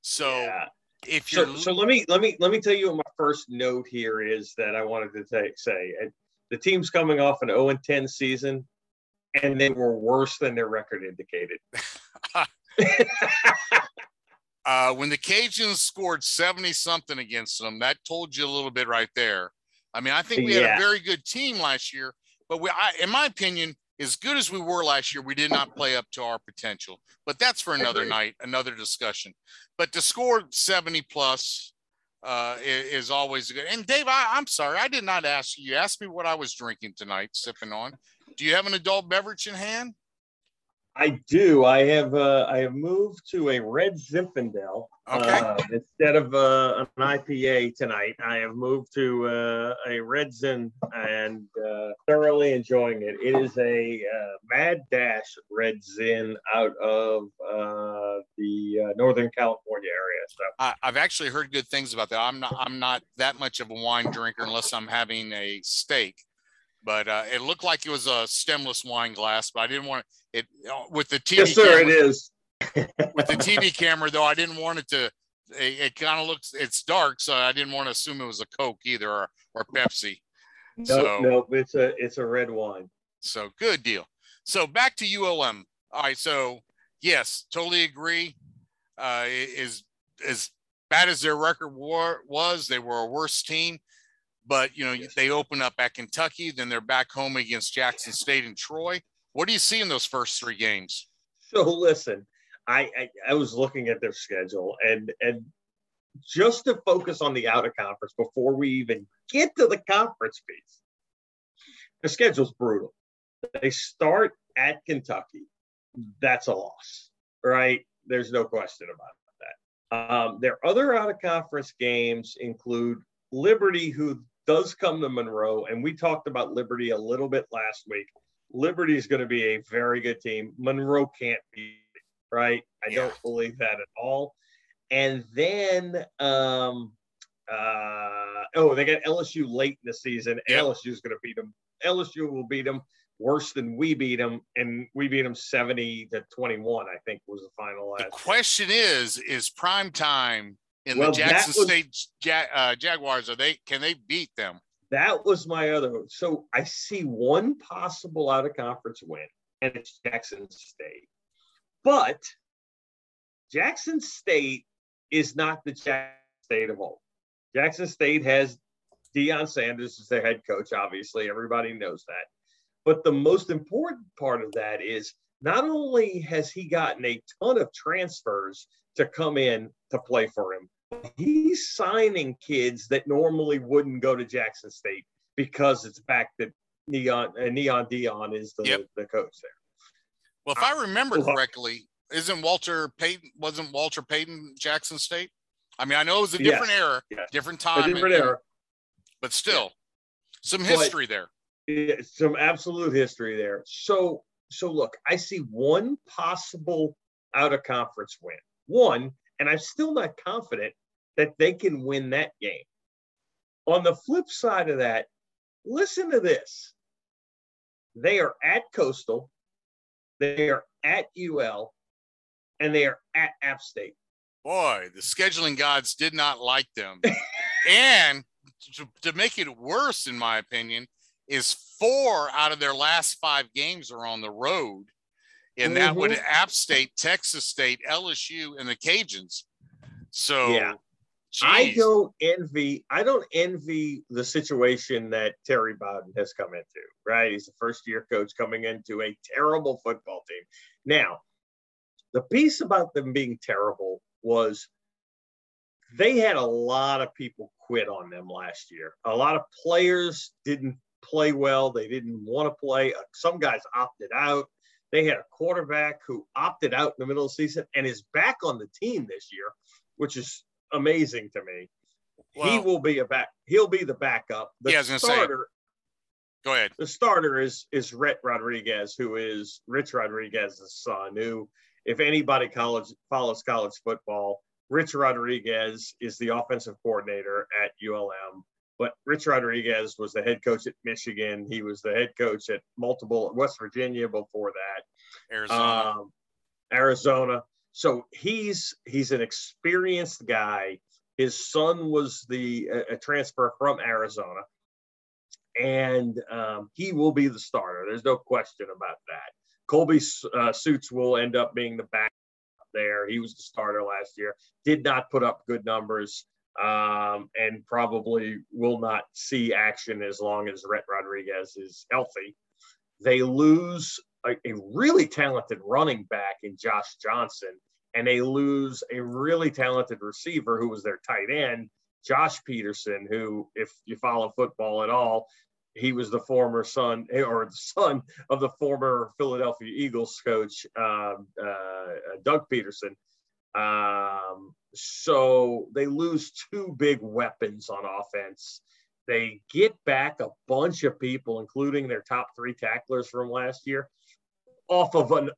So Yeah. if you're So, so let me let me let me tell you what my first note here is that I wanted to say. say. The team's coming off an 0 and 10 season, and they were worse than their record indicated. uh, when the Cajuns scored 70 something against them, that told you a little bit right there. I mean, I think we had Yeah. a very good team last year, but we, I, in my opinion, as good as we were last year, we did not play up to our potential. But that's for another night, another discussion. But to score 70 plus uh, i- is, always good. And Dave, I, I'm sorry, I did not ask you. You asked me what I was drinking tonight, sipping on. Do you have an adult beverage in hand? I do. I have uh, I have moved to a red Zinfandel Okay. uh, instead of uh, an IPA tonight. I have moved to uh, a red Zin and uh, thoroughly enjoying it. It is a uh, Mad Dash Red Zin out of uh, the uh, Northern California area. So I, I've actually heard good things about that. I'm not I'm not that much of a wine drinker unless I'm having a steak. But uh, it looked like it was a stemless wine glass, but I didn't want it uh, with the TV. yes, sir, it camera, is. With the TV camera, though, I didn't want it to. It, it kind of looks. It's dark, so I didn't want to assume it was a Coke either or, or Pepsi. No, So- no, it's a it's a red wine. So good deal. So back to ULM. All right. So yes, totally agree. Uh, is as bad as their record war, was, they were a worse team. But you know Yes. they open up at Kentucky, then they're back home against Jackson State and Troy. What do you see in those first three games? So listen, I, I I was looking at their schedule and and just to focus on the out of conference before we even get to the conference piece. The schedule's brutal. They start at Kentucky. That's a loss, right? There's no question about that. Um, their other out of conference games include Liberty, who does come to Monroe, and we talked about Liberty a little bit last week. Liberty is going to be a very good team. Monroe can't be right. I Yeah. don't believe that at all. And then, um, uh, oh, they got LSU late in the season. Yep. LSU is going to beat them. LSU will beat them worse than we beat them, and we beat them seventy to twenty-one. I think was the final The question is: Is prime time in Well, the Jackson was- State uh, Jaguars. Are they? Can they beat them? That was my other. So I see one possible out of conference win, and it's Jackson State. But Jackson State is not the Jackson State of old. Jackson State has Deion Sanders as their head coach. Obviously, everybody knows that. But the most important part of that is not only has he gotten a ton of transfers to come in to play for him, he's signing kids that normally wouldn't go to Jackson State because it's back that Neon uh, Neon Deion is the, Yep. the coach there. Well, if I remember correctly, isn't Walter Payton wasn't Walter Payton Jackson State? I mean, I know it was a Yes, different era, yes. different A time, different and- era. but still, some But- history there. Yeah, some absolute history there. So so look, I see one possible out of conference win. One, and I'm still not confident that they can win that game. On the flip side of that, listen to this. They are at Coastal, they are at UL, and they are at App State. Boy, the scheduling gods did not like them. and to, to make it worse, in my opinion, is four out of their last five games are on the road. And that mm-hmm. would. App State, Texas State, LSU, and the Cajuns. So Yeah. I don't envy. I don't envy the situation that Terry Bowden has come into. Right, he's a first-year coach coming into a terrible football team. Now, the piece about them being terrible was they had a lot of people quit on them last year. A lot of players didn't play well. They didn't want to play. Some guys opted out. They had a quarterback who opted out in the middle of the season and is back on the team this year, which is amazing to me. he will be a back. He'll be the backup. The Yeah, gonna say. starter, Go ahead. the starter is is Rhett Rodriguez, who is Rich Rodriguez's son. Who, if anybody college follows college football, Rich Rodriguez is the offensive coordinator at ULM. But Rich Rodriguez was the head coach at Michigan. He was the head coach at multiple West Virginia before that. Arizona. Um, Arizona. So he's he's an experienced guy. His son was the a, a transfer from Arizona, and um, he will be the starter. There's no question about that. Colby uh, Suits will end up being the back there. He was the starter last year. Did not put up good numbers, um, and probably will not see action as long as Rhett Rodriguez is healthy. They lose a, a really talented running back in Josh Johnson, and they lose a really talented receiver who was their tight end, Josh Pederson, who, if you follow football at all, he was the former son or the son of the former Philadelphia Eagles coach, um, uh, Doug Pederson. Um, so they lose two big weapons on offense. They get back a bunch of people, including their top three tacklers from last year, off of an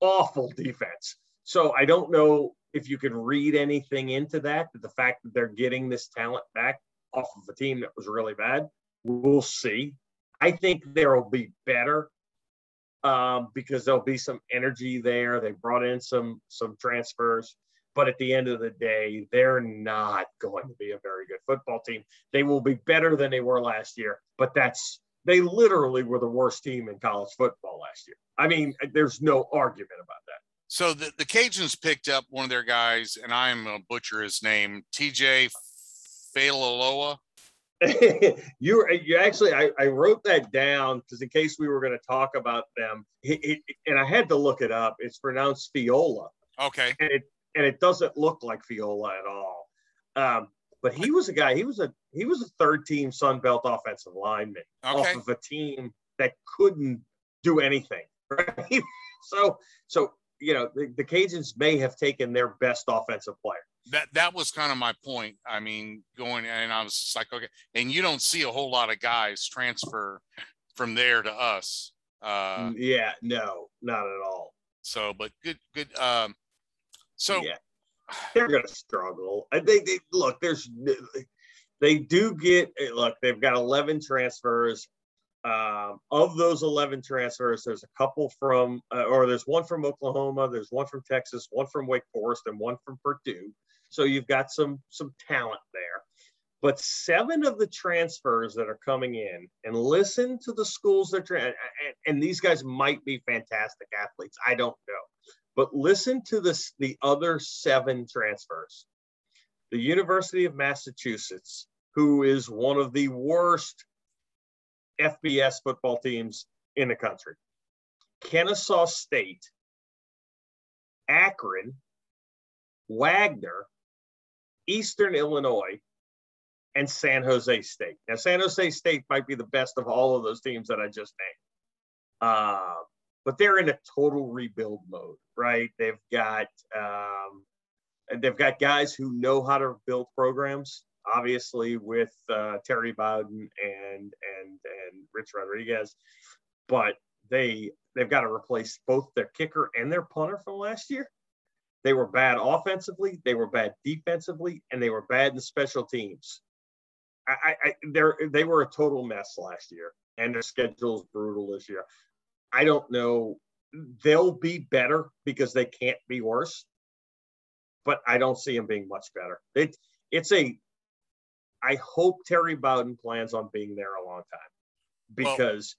awful defense. So I don't know if you can read anything into that, that the fact that they're getting this talent back off of a team that was really bad. We'll see. I think there will be better um, because there'll be some energy there. They brought in some some transfers, but at the end of the day, they're not going to be a very good football team. They will be better than they were last year, but that's they literally were the worst team in college football last year. I mean, there's no argument about that. So the, the Cajuns picked up one of their guys, and I'm gonna butcher his name, TJ Falaloa. you you actually I, I wrote that down because in case we were going to talk about them he, he- and I had to look it up. It's pronounced Fiola Okay. and it and it doesn't look like Fiola at all. Um, but he was a guy. He was a he was a third team Sun Belt offensive lineman Okay. off of a team that couldn't do anything. Right. so so you know the, the Cajuns may have taken their best offensive player. That that was kind of my point. I mean, going and I was just like, okay, and you don't see a whole lot of guys transfer from there to us. Uh, yeah, no, not at all. so, but good, good. Um, so yeah, they're going to struggle. I think they look. There's they do get look. They've got 11 transfers. Um, of those 11 transfers, there's a couple from, uh, or there's one from Oklahoma, there's one from Texas, one from Wake Forest, and one from Purdue. So you've got some some talent there. But seven of the transfers that are coming in, and listen to the schools that are, and, and these guys might be fantastic athletes. I don't know, but listen to this: the other seven transfers. The University of Massachusetts, who is one of the worst FBS football teams in the country. Kennesaw State, Akron, Wagner, Eastern Illinois, and San Jose State. Now, San Jose State might be the best of all of those teams that I just named. Uh, but they're in a total rebuild mode, right? They've got um, they've got guys who know how to build programs obviously with uh, Terry Bowden and and and Rich Rodriguez, but they they've got to replace both their kicker and their punter from last year. They were bad offensively, they were bad defensively, and they were bad in special teams. I, I they're they were a total mess last year, and their schedule is brutal this year. I don't know. They'll be better because they can't be worse, but I don't see them being much better. It, it's a I hope Terry Bowden plans on being there a long time because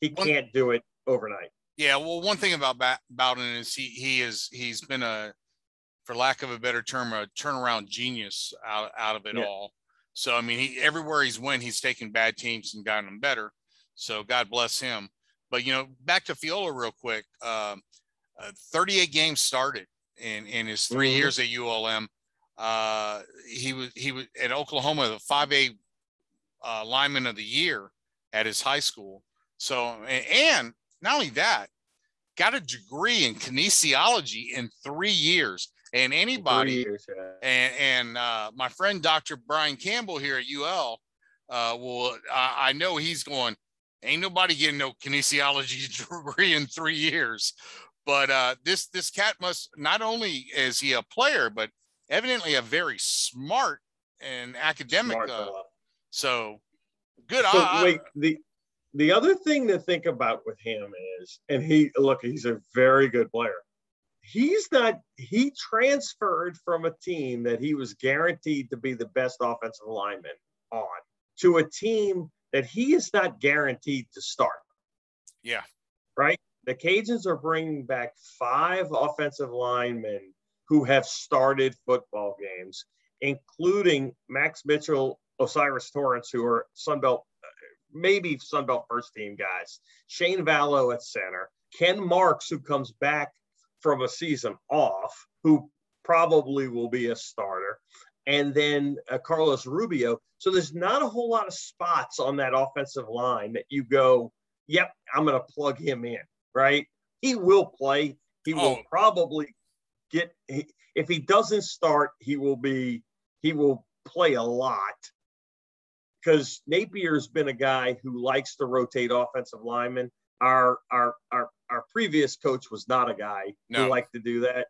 well, he can't do it overnight. Yeah, well, one thing about ba- Bowden is he he is he's been a, for lack of a better term, a turnaround genius out out of it yeah. all. So I mean, he everywhere he's went, he's taken bad teams and gotten them better. So God bless him. But you know, back to Fiola real quick. Um, uh, 38 games started in in his 3 mm-hmm. years at ULM. Uh, he was he was at Oklahoma, the five A uh, lineman of the year at his high school. So and not only that, got a degree in kinesiology in three years. And anybody, years, yeah. and and uh, my friend Dr. Brian Campbell here at UL, uh, will I know he's going. Ain't nobody getting no kinesiology degree in three years. But uh, this this cat must not only is he a player, but evidently a very smart and academic. Smart uh, so good. So I, wait, the the other thing to think about with him is, and he look, he's a very good player. He's not. He transferred from a team that he was guaranteed to be the best offensive lineman on to a team that he is not guaranteed to start. Yeah. Right. The Cajuns are bringing back five offensive linemen who have started football games, including Max Mitchell, O'Cyrus Torrence, who are Sunbelt, maybe Sunbelt first team guys, Shane Vallot at center, Ken Marks, who comes back from a season off, who probably will be a starter, and then uh, Carlos Rubio. So there's not a whole lot of spots on that offensive line that you go, yep, I'm going to plug him in, right? He will play. He will oh. probably get if he doesn't start, he will be he will play a lot because Napier's been a guy who likes to rotate offensive linemen. Our our our our previous coach was not a guy no. who liked to do that.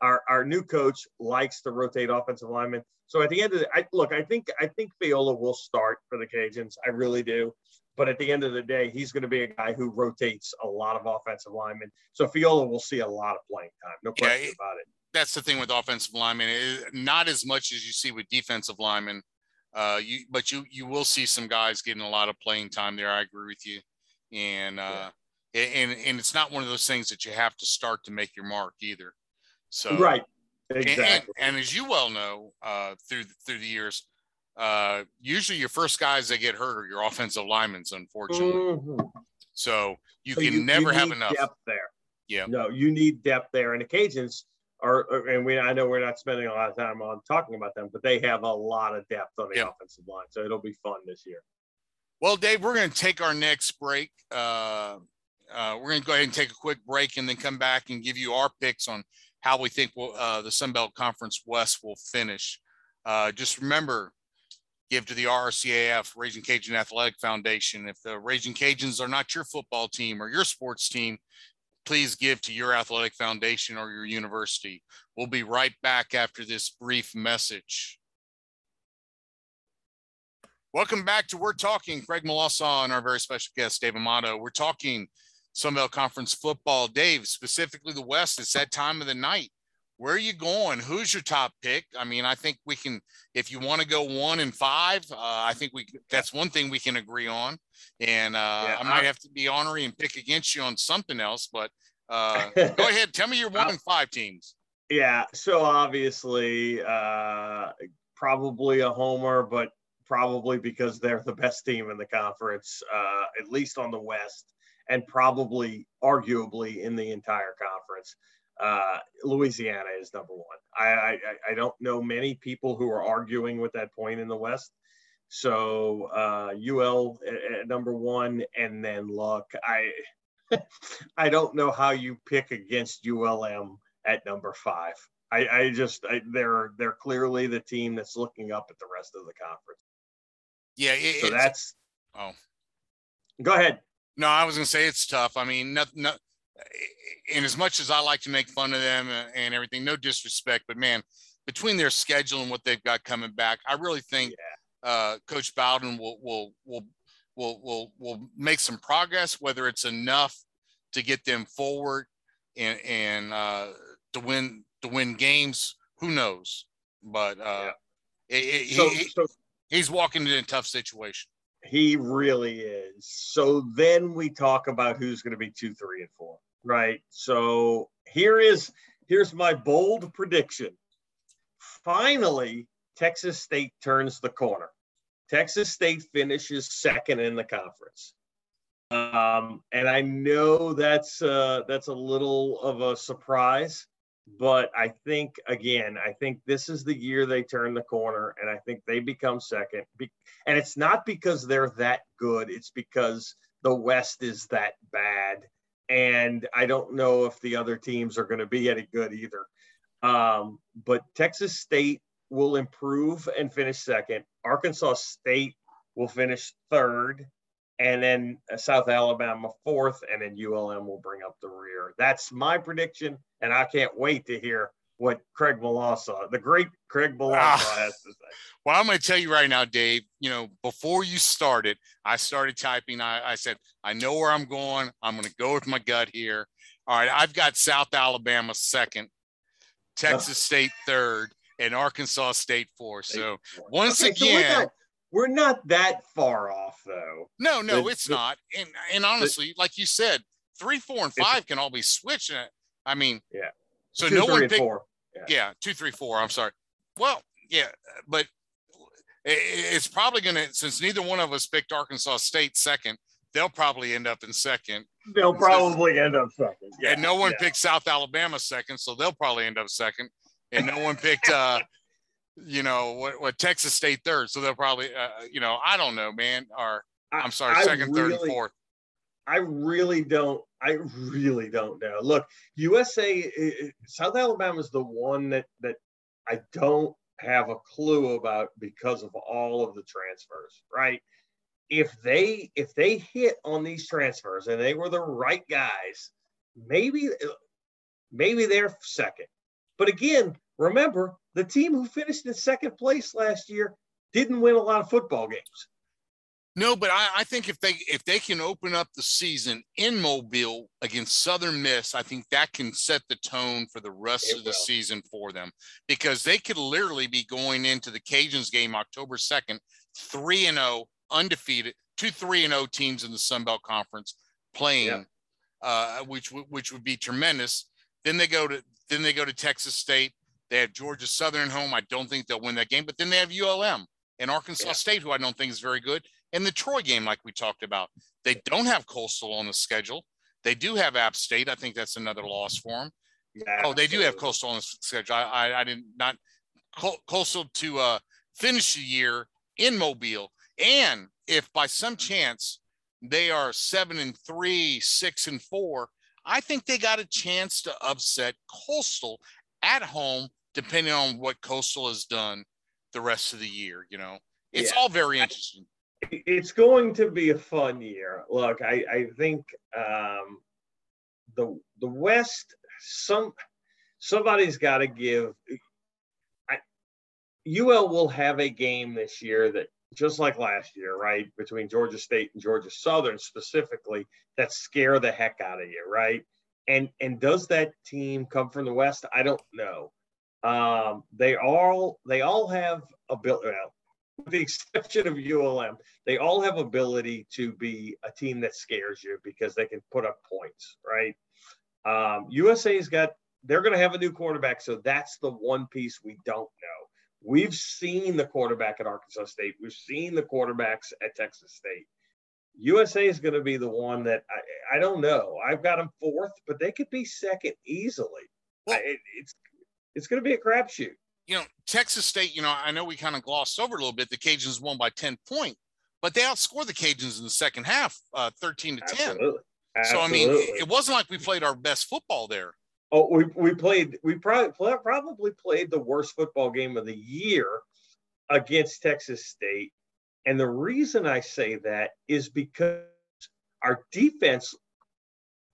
Our our new coach likes to rotate offensive linemen. So at the end of the I, look, I think I think Fiola will start for the Cajuns. I really do. But at the end of the day, he's going to be a guy who rotates a lot of offensive linemen. So Fiola will see a lot of playing time. No question yeah, about it. That's the thing with offensive linemen. It, not as much as you see with defensive linemen. Uh, you, but you you will see some guys getting a lot of playing time there. I agree with you, and uh, yeah. And and it's not one of those things that you have to start to make your mark either. So right, exactly. And, and, and as you well know, uh, through through the years, uh, usually your first guys that get hurt are your offensive linemen, unfortunately. Mm-hmm. So you so can you, never you have enough depth there. Yeah. No, you need depth there. And the Cajuns are, and we I know we're not spending a lot of time on talking about them, but they have a lot of depth on the yeah. offensive line. So it'll be fun this year. Well, Dave, we're going to take our next break. Uh, uh, we're going to go ahead and take a quick break and then come back and give you our picks on how we think we'll, uh, the Sun Belt Conference West will finish. Uh, just remember, give to the RCAF, Raging Cajun Athletic Foundation. If the Raging Cajuns are not your football team or your sports team, please give to your athletic foundation or your university. We'll be right back after this brief message. Welcome back to We're Talking. Craig Melanson and our very special guest, Dave Amato. We're talking Sunbelt Conference football. Dave, specifically the West, it's that time of the night. Where are you going? Who's your top pick? I mean, I think we can, if you want to go one and five, uh, I think we that's one thing we can agree on. And uh, yeah, I might have to be honorary and pick against you on something else, but uh, go ahead. Tell me your one and five teams. Yeah. So obviously, uh, probably a homer, but probably because they're the best team in the conference, uh, at least on the West, and probably, arguably, in the entire conference. Uh, Louisiana is number one. I, I, I don't know many people who are arguing with that point in the West. So uh, UL at, at number one, and then Luck. I I don't know how you pick against ULM at number five. I, I just I, they're they're clearly the team that's looking up at the rest of the conference. Yeah, it, so that's oh. Go ahead. No, I was gonna say it's tough. I mean, no, no, and as much as I like to make fun of them and everything, no disrespect, but man, between their schedule and what they've got coming back, I really think yeah. uh, Coach Bowden will will will will will will make some progress. Whether it's enough to get them forward and and uh, to win to win games, who knows? But uh, yeah. it, it, so, he, so he's walking in a tough situation. He really is. So then we talk about who's going to be two, three, and four, right? So here is here's my bold prediction. Finally, Texas State turns the corner. Texas State finishes second in the conference. Um, and I know that's uh, that's a little of a surprise but I think again, I think this is the year they turn the corner, and I think they become second. And it's not because they're that good; it's because the West is that bad. And I don't know if the other teams are going to be any good either. Um, but Texas State will improve and finish second. Arkansas State will finish third and then South Alabama fourth, and then ULM will bring up the rear. That's my prediction, and I can't wait to hear what Craig Melanson, the great Craig Melanson, ah. has to say. Well, I'm going to tell you right now, Dave. You know, before you started, I started typing. I, I said, I know where I'm going. I'm going to go with my gut here. All right, I've got South Alabama second, Texas State third, and Arkansas State fourth. So once okay, again. So we're not that far off though. No, no, the, it's the, not. And and honestly, the, like you said, three, four, and five can all be switched. I mean, yeah. So two, no one picked. Yeah. yeah, two, three, four. I'm sorry. Well, yeah, but it's probably going to since neither one of us picked Arkansas State second. They'll probably end up in second. They'll probably end up second. Yeah, and no one yeah. picked South Alabama second, so they'll probably end up second. And no one picked uh, you know what, what Texas State third, so they'll probably uh, you know I don't know, man. Or I'm sorry, I, second, really, third, and fourth. I really don't. I really don't know. Look, USA, South Alabama is the one that that I don't have a clue about because of all of the transfers, right? If they if they hit on these transfers and they were the right guys, maybe maybe they're second. But again, remember the team who finished in second place last year didn't win a lot of football games. No, but I, I, think if they if they can open up the season in Mobile against Southern Miss, I think that can set the tone for the rest it of the season for them because they could literally be going into the Cajuns game October second, three and zero, oh, undefeated, two three and zero oh teams in the Sun Belt Conference playing, yeah. uh, which which would be tremendous. Then they go to then they go to Texas State. They have Georgia Southern home. I don't think they'll win that game, but then they have ULM and Arkansas yeah. State, who I don't think is very good, and the Troy game, like we talked about. They don't have Coastal on the schedule. They do have App State. I think that's another loss for them. Yeah, oh, they do have Coastal on the schedule. I, I, I did not not Coastal to uh, finish the year in Mobile, and if by some chance they are seven and three, six and four, I think they got a chance to upset Coastal at home depending on what Coastal has done the rest of the year. You know, it's yeah. all very interesting. It's going to be a fun year. Look, I, I think um, the the West some somebody's got to give. I, UL will have a game this year that just like last year, right? Between Georgia State and Georgia Southern specifically, that scare the heck out of you, right? And and does that team come from the West? I don't know. Um, they all they all have ability. Well, with the exception of ULM, they all have ability to be a team that scares you because they can put up points, right? Um, USA's got they're going to have a new quarterback, so that's the one piece we don't know. We've seen the quarterback at Arkansas State. We've seen the quarterbacks at Texas State. USA is going to be the one that I, I don't know. I've got them fourth, but they could be second easily. Well, I, it, it's it's going to be a crapshoot. You know, Texas State. You know, I know we kind of glossed over a little bit. The Cajuns won by ten point, but they outscored the Cajuns in the second half, uh, thirteen to ten. Absolutely. So I mean, it wasn't like we played our best football there. Oh, we, we played. We probably probably played the worst football game of the year against Texas State, and the reason I say that is because our defense,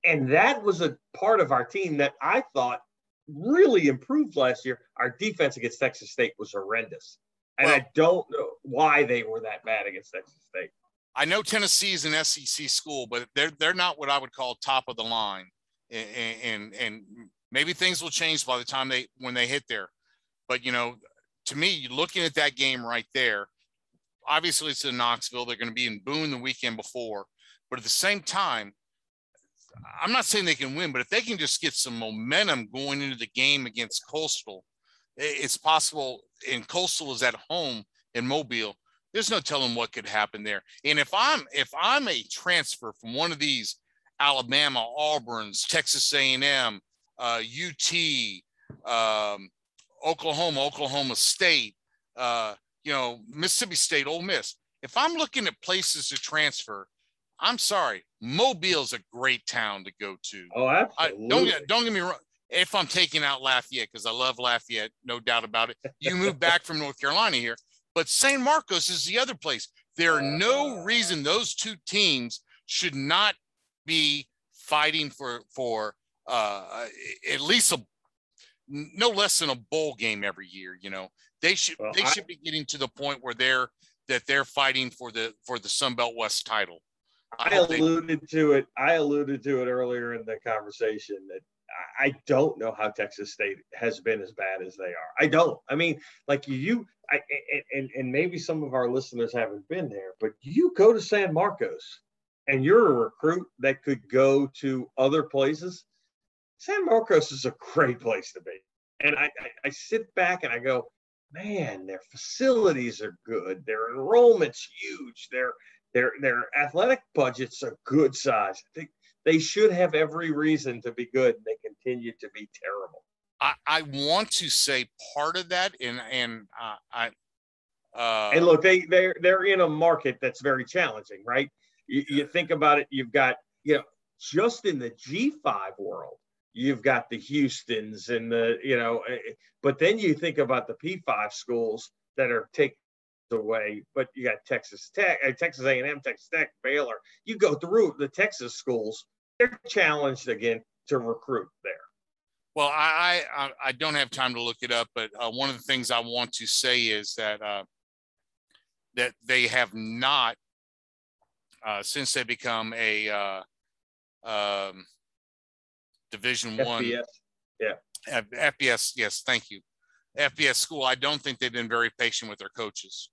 and that was a part of our team that I thought really improved last year. Our defense against Texas State was horrendous, and well, I don't know why they were that bad against Texas State. I know Tennessee is an SEC school, but they're they're not what I would call top of the line and, and and maybe things will change by the time they when they hit there. But you know, to me, looking at that game right there, obviously it's in Knoxville. They're going to be in Boone the weekend before, but at the same time, I'm not saying they can win, but if they can just get some momentum going into the game against Coastal, it's possible. And Coastal is at home in Mobile. There's no telling what could happen there. And if I'm if I'm a transfer from one of these Alabama, Auburn's, Texas A&M, uh, UT, um, Oklahoma, Oklahoma State, uh, you know, Mississippi State, Ole Miss. If I'm looking at places to transfer, I'm sorry, Mobile's a great town to go to. Oh, absolutely. I, don't get don't get me wrong. If I'm taking out Lafayette, because I love Lafayette, no doubt about it. You move back from North Carolina here, but San Marcos is the other place. There are no reason those two teams should not be fighting for for uh, at least a no less than a bowl game every year. You know, they should well, they I, should be getting to the point where they're that they're fighting for the for the Sun Belt West title. I, alluded to it. I alluded to it earlier in the conversation that I don't know how Texas State has been as bad as they are. I don't. I mean, like you, I, and and maybe some of our listeners haven't been there, but you go to San Marcos, and you're a recruit that could go to other places. San Marcos is a great place to be. And I, I, I sit back and I go, man, their facilities are good. Their enrollment's huge. Their their their athletic budget's a good size. I think they should have every reason to be good. And they continue to be terrible. I, I want to say part of that, and and uh, I. Uh, and look, they they're they're in a market that's very challenging, right? You, you think about it, you've got you know just in the G5 world, you've got the Houston's and the, you know, eh, eh, but then you think about the P5 schools that are taken away, but you got Texas Tech, uh, Texas A&M, Texas Tech, Baylor. You go through the Texas schools, they're challenged again to recruit there. Well, I I, I don't have time to look it up, but uh, one of the things I want to say is that uh, that they have not uh, since they become a uh, um, Division FBS. One. Yeah. FBS. Yes, thank you. FBS school. I don't think they've been very patient with their coaches.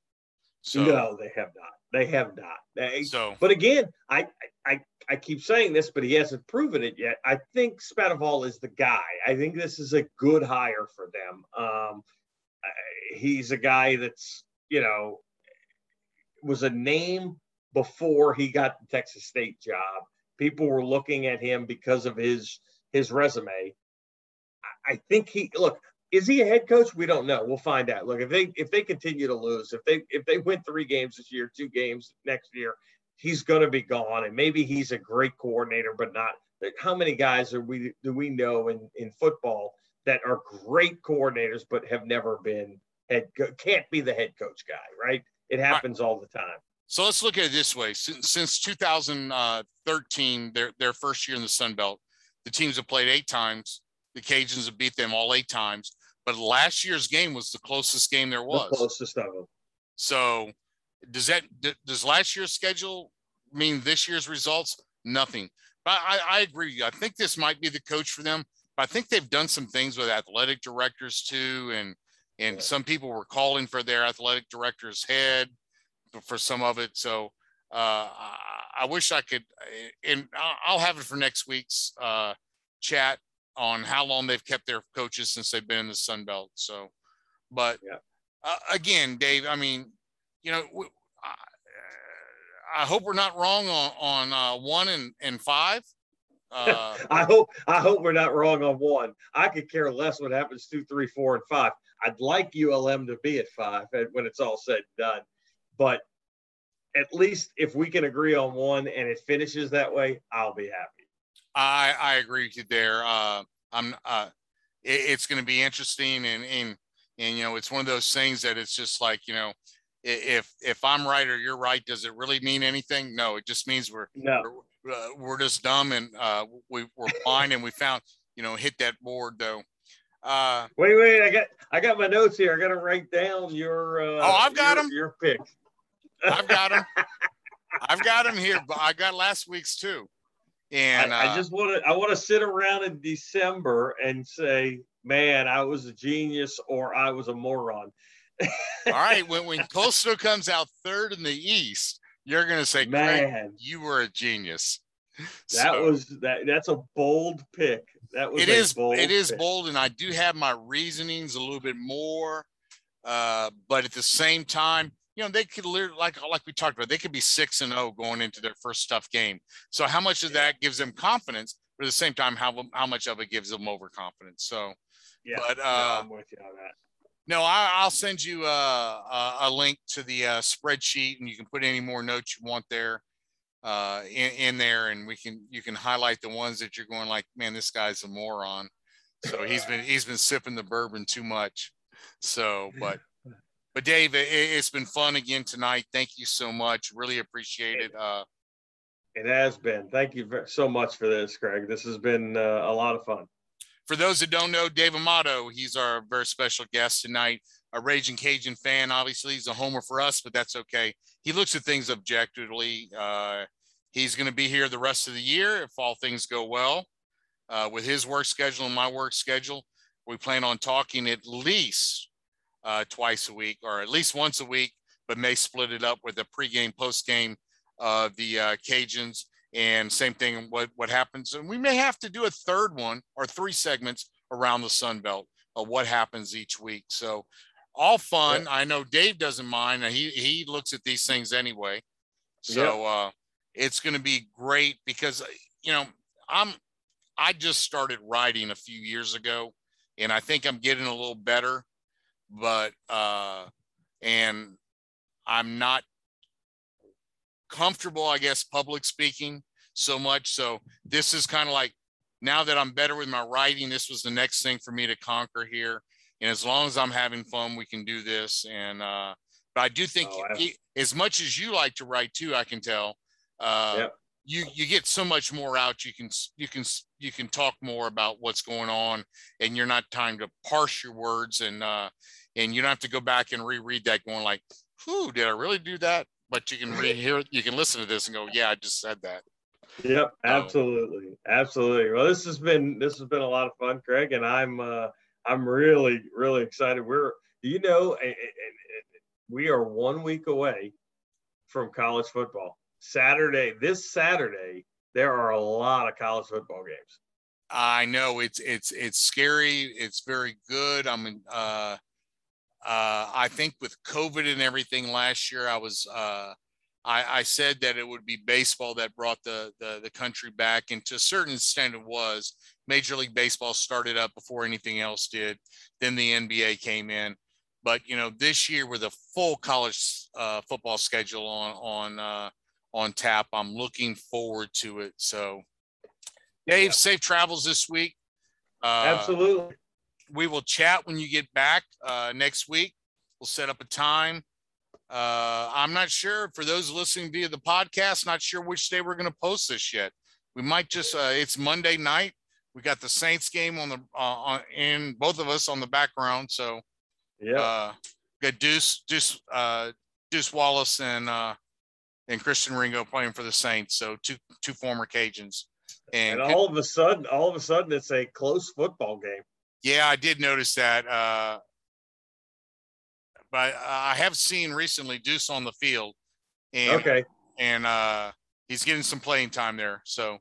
So, no, they have not. They have not. They, so, but again, I, I I keep saying this, but he hasn't proven it yet. I think Spavital is the guy. I think this is a good hire for them. Um, he's a guy that's you know was a name before he got the Texas State job. People were looking at him because of his his resume. I think he look. Is he a head coach? We don't know. We'll find out. Look, if they if they continue to lose, if they if they win three games this year, two games next year, he's going to be gone. And maybe he's a great coordinator, but not. How many guys are we do we know in in football that are great coordinators but have never been head can't be the head coach guy, right? It happens all the time. So let's look at it this way: since, since 2013, their their first year in the Sun Belt, the teams have played eight times. The Cajuns have beat them all eight times. But last year's game was the closest game there was. The closest of them. So does that does last year's schedule mean this year's results? Nothing. But I, I agree. I think this might be the coach for them. But I think they've done some things with athletic directors too, and and yeah. some people were calling for their athletic director's head for some of it. So uh, I, I, wish I could, and I'll have it for next week's uh, chat on how long they've kept their coaches since they've been in the Sun Belt. So, but yeah. uh, again, Dave, I mean, you know, I, I hope we're not wrong on on uh, one and and five. Uh, I hope I hope we're not wrong on one. I could care less what happens two, three, four, and five. I'd like ULM to be at five when it's all said and done, but at least if we can agree on one and it finishes that way, I'll be happy. I I agree with you there. Uh, I'm uh, it, it's going to be interesting and and and you know it's one of those things that it's just like you know if if I'm right or you're right, does it really mean anything? No, it just means we're no. we're, uh, we're just dumb and uh, we we're blind and we found you know hit that board though. Uh, wait, wait, I got I got my notes here. I got to write down your. Uh, oh, I've got your, them. Your pick. I've got them. I've got them here, but I got last week's too. And I, uh, I just want to I want to sit around in December and say, man, I was a genius or I was a moron. All right, when when Coastal comes out third in the East, you're going to say, man, you were a genius. That so, was that. That's a bold pick. That was it is bold it is pick. bold, and I do have my reasonings a little bit more. Uh, but at the same time, you know, they could literally, like like we talked about, they could be six and zero oh going into their first tough game. So how much of that gives them confidence? But at the same time, how how much of it gives them overconfidence? So, yeah, but uh, no, I'm with you on that. No, I, will send you uh, a, a, link to the uh, spreadsheet, and you can put any more notes you want there uh, in, in there, and we can you can highlight the ones that you're going like, man, this guy's a moron. So he's been he's been sipping the bourbon too much. So, but but Dave, it, has been fun again tonight. Thank you so much. Really appreciate it. Uh, it has been. Thank you so much for this, Craig. This has been uh, a lot of fun. For those that don't know, Dave Amato, he's our very special guest tonight. A Ragin' Cajun fan, obviously, he's a homer for us, but that's okay. He looks at things objectively. Uh, he's going to be here the rest of the year if all things go well. Uh, with his work schedule and my work schedule, we plan on talking at least uh, twice a week or at least once a week, but may split it up with a pregame, postgame of the uh, Cajuns. And same thing, what, what happens. And we may have to do a third one or three segments around the Sun Belt of what happens each week. So all fun. Yeah. I know Dave doesn't mind. He, he looks at these things anyway. So yeah. uh, it's going to be great because, you know, I'm, I just started writing a few years ago and I think I'm getting a little better but uh, and I'm not comfortable, I guess, public speaking so much. So this is kind of like now that I'm better with my writing, this was the next thing for me to conquer here. And as long as I'm having fun, we can do this. And uh, but I do think oh, as much as you like to write too, I can tell. Uh, yep you you get so much more out you can you can you can talk more about what's going on and you're not time to parse your words and uh and you don't have to go back and reread that going like who did i really do that? But you can rehear you can listen to this and go yeah i just said that. Yep absolutely absolutely. Well this has been this has been a lot of fun craig and i'm uh i'm really really excited. We're you know and, and, and we are one week away from college football. Saturday this saturday there are a lot of college football games. I know it's it's it's scary it's very good. I'm uh uh, I think with COVID and everything last year, I was uh, I, I, said that it would be baseball that brought the, the, the country back, and to a certain extent, it was. Major League Baseball started up before anything else did. Then the NBA came in, but you know this year with a full college uh, football schedule on on uh, on tap, I'm looking forward to it. So, Dave, yeah. safe travels this week. Uh, Absolutely we will chat when you get back uh, next week. We'll set up a time. Uh, I'm not sure for those listening via the podcast, not sure which day we're going to post this yet. We might just, uh, it's Monday night. We got the Saints game on the, uh, on, in both of us on the background. So, yeah. Uh, got Deuce, Deuce, uh, Deuce Wallace and uh, and Christian Ringo playing for the Saints. So two two former Cajuns. And, and all of a sudden, all of a sudden, it's a close football game. Yeah, I did notice that. Uh, but I have seen recently Deuce on the field. And, okay. And uh, he's getting some playing time there. So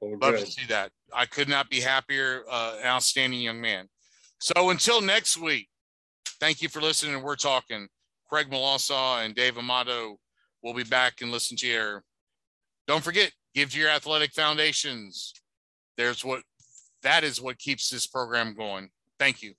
well, love good. to see that. I could not be happier. Uh, outstanding young man. So until next week, thank you for listening. We're talking. Craig Melanson and Dave Amato will be back and listen to your. Don't forget, give to your athletic foundations. There's what that is what keeps this program going. Thank you.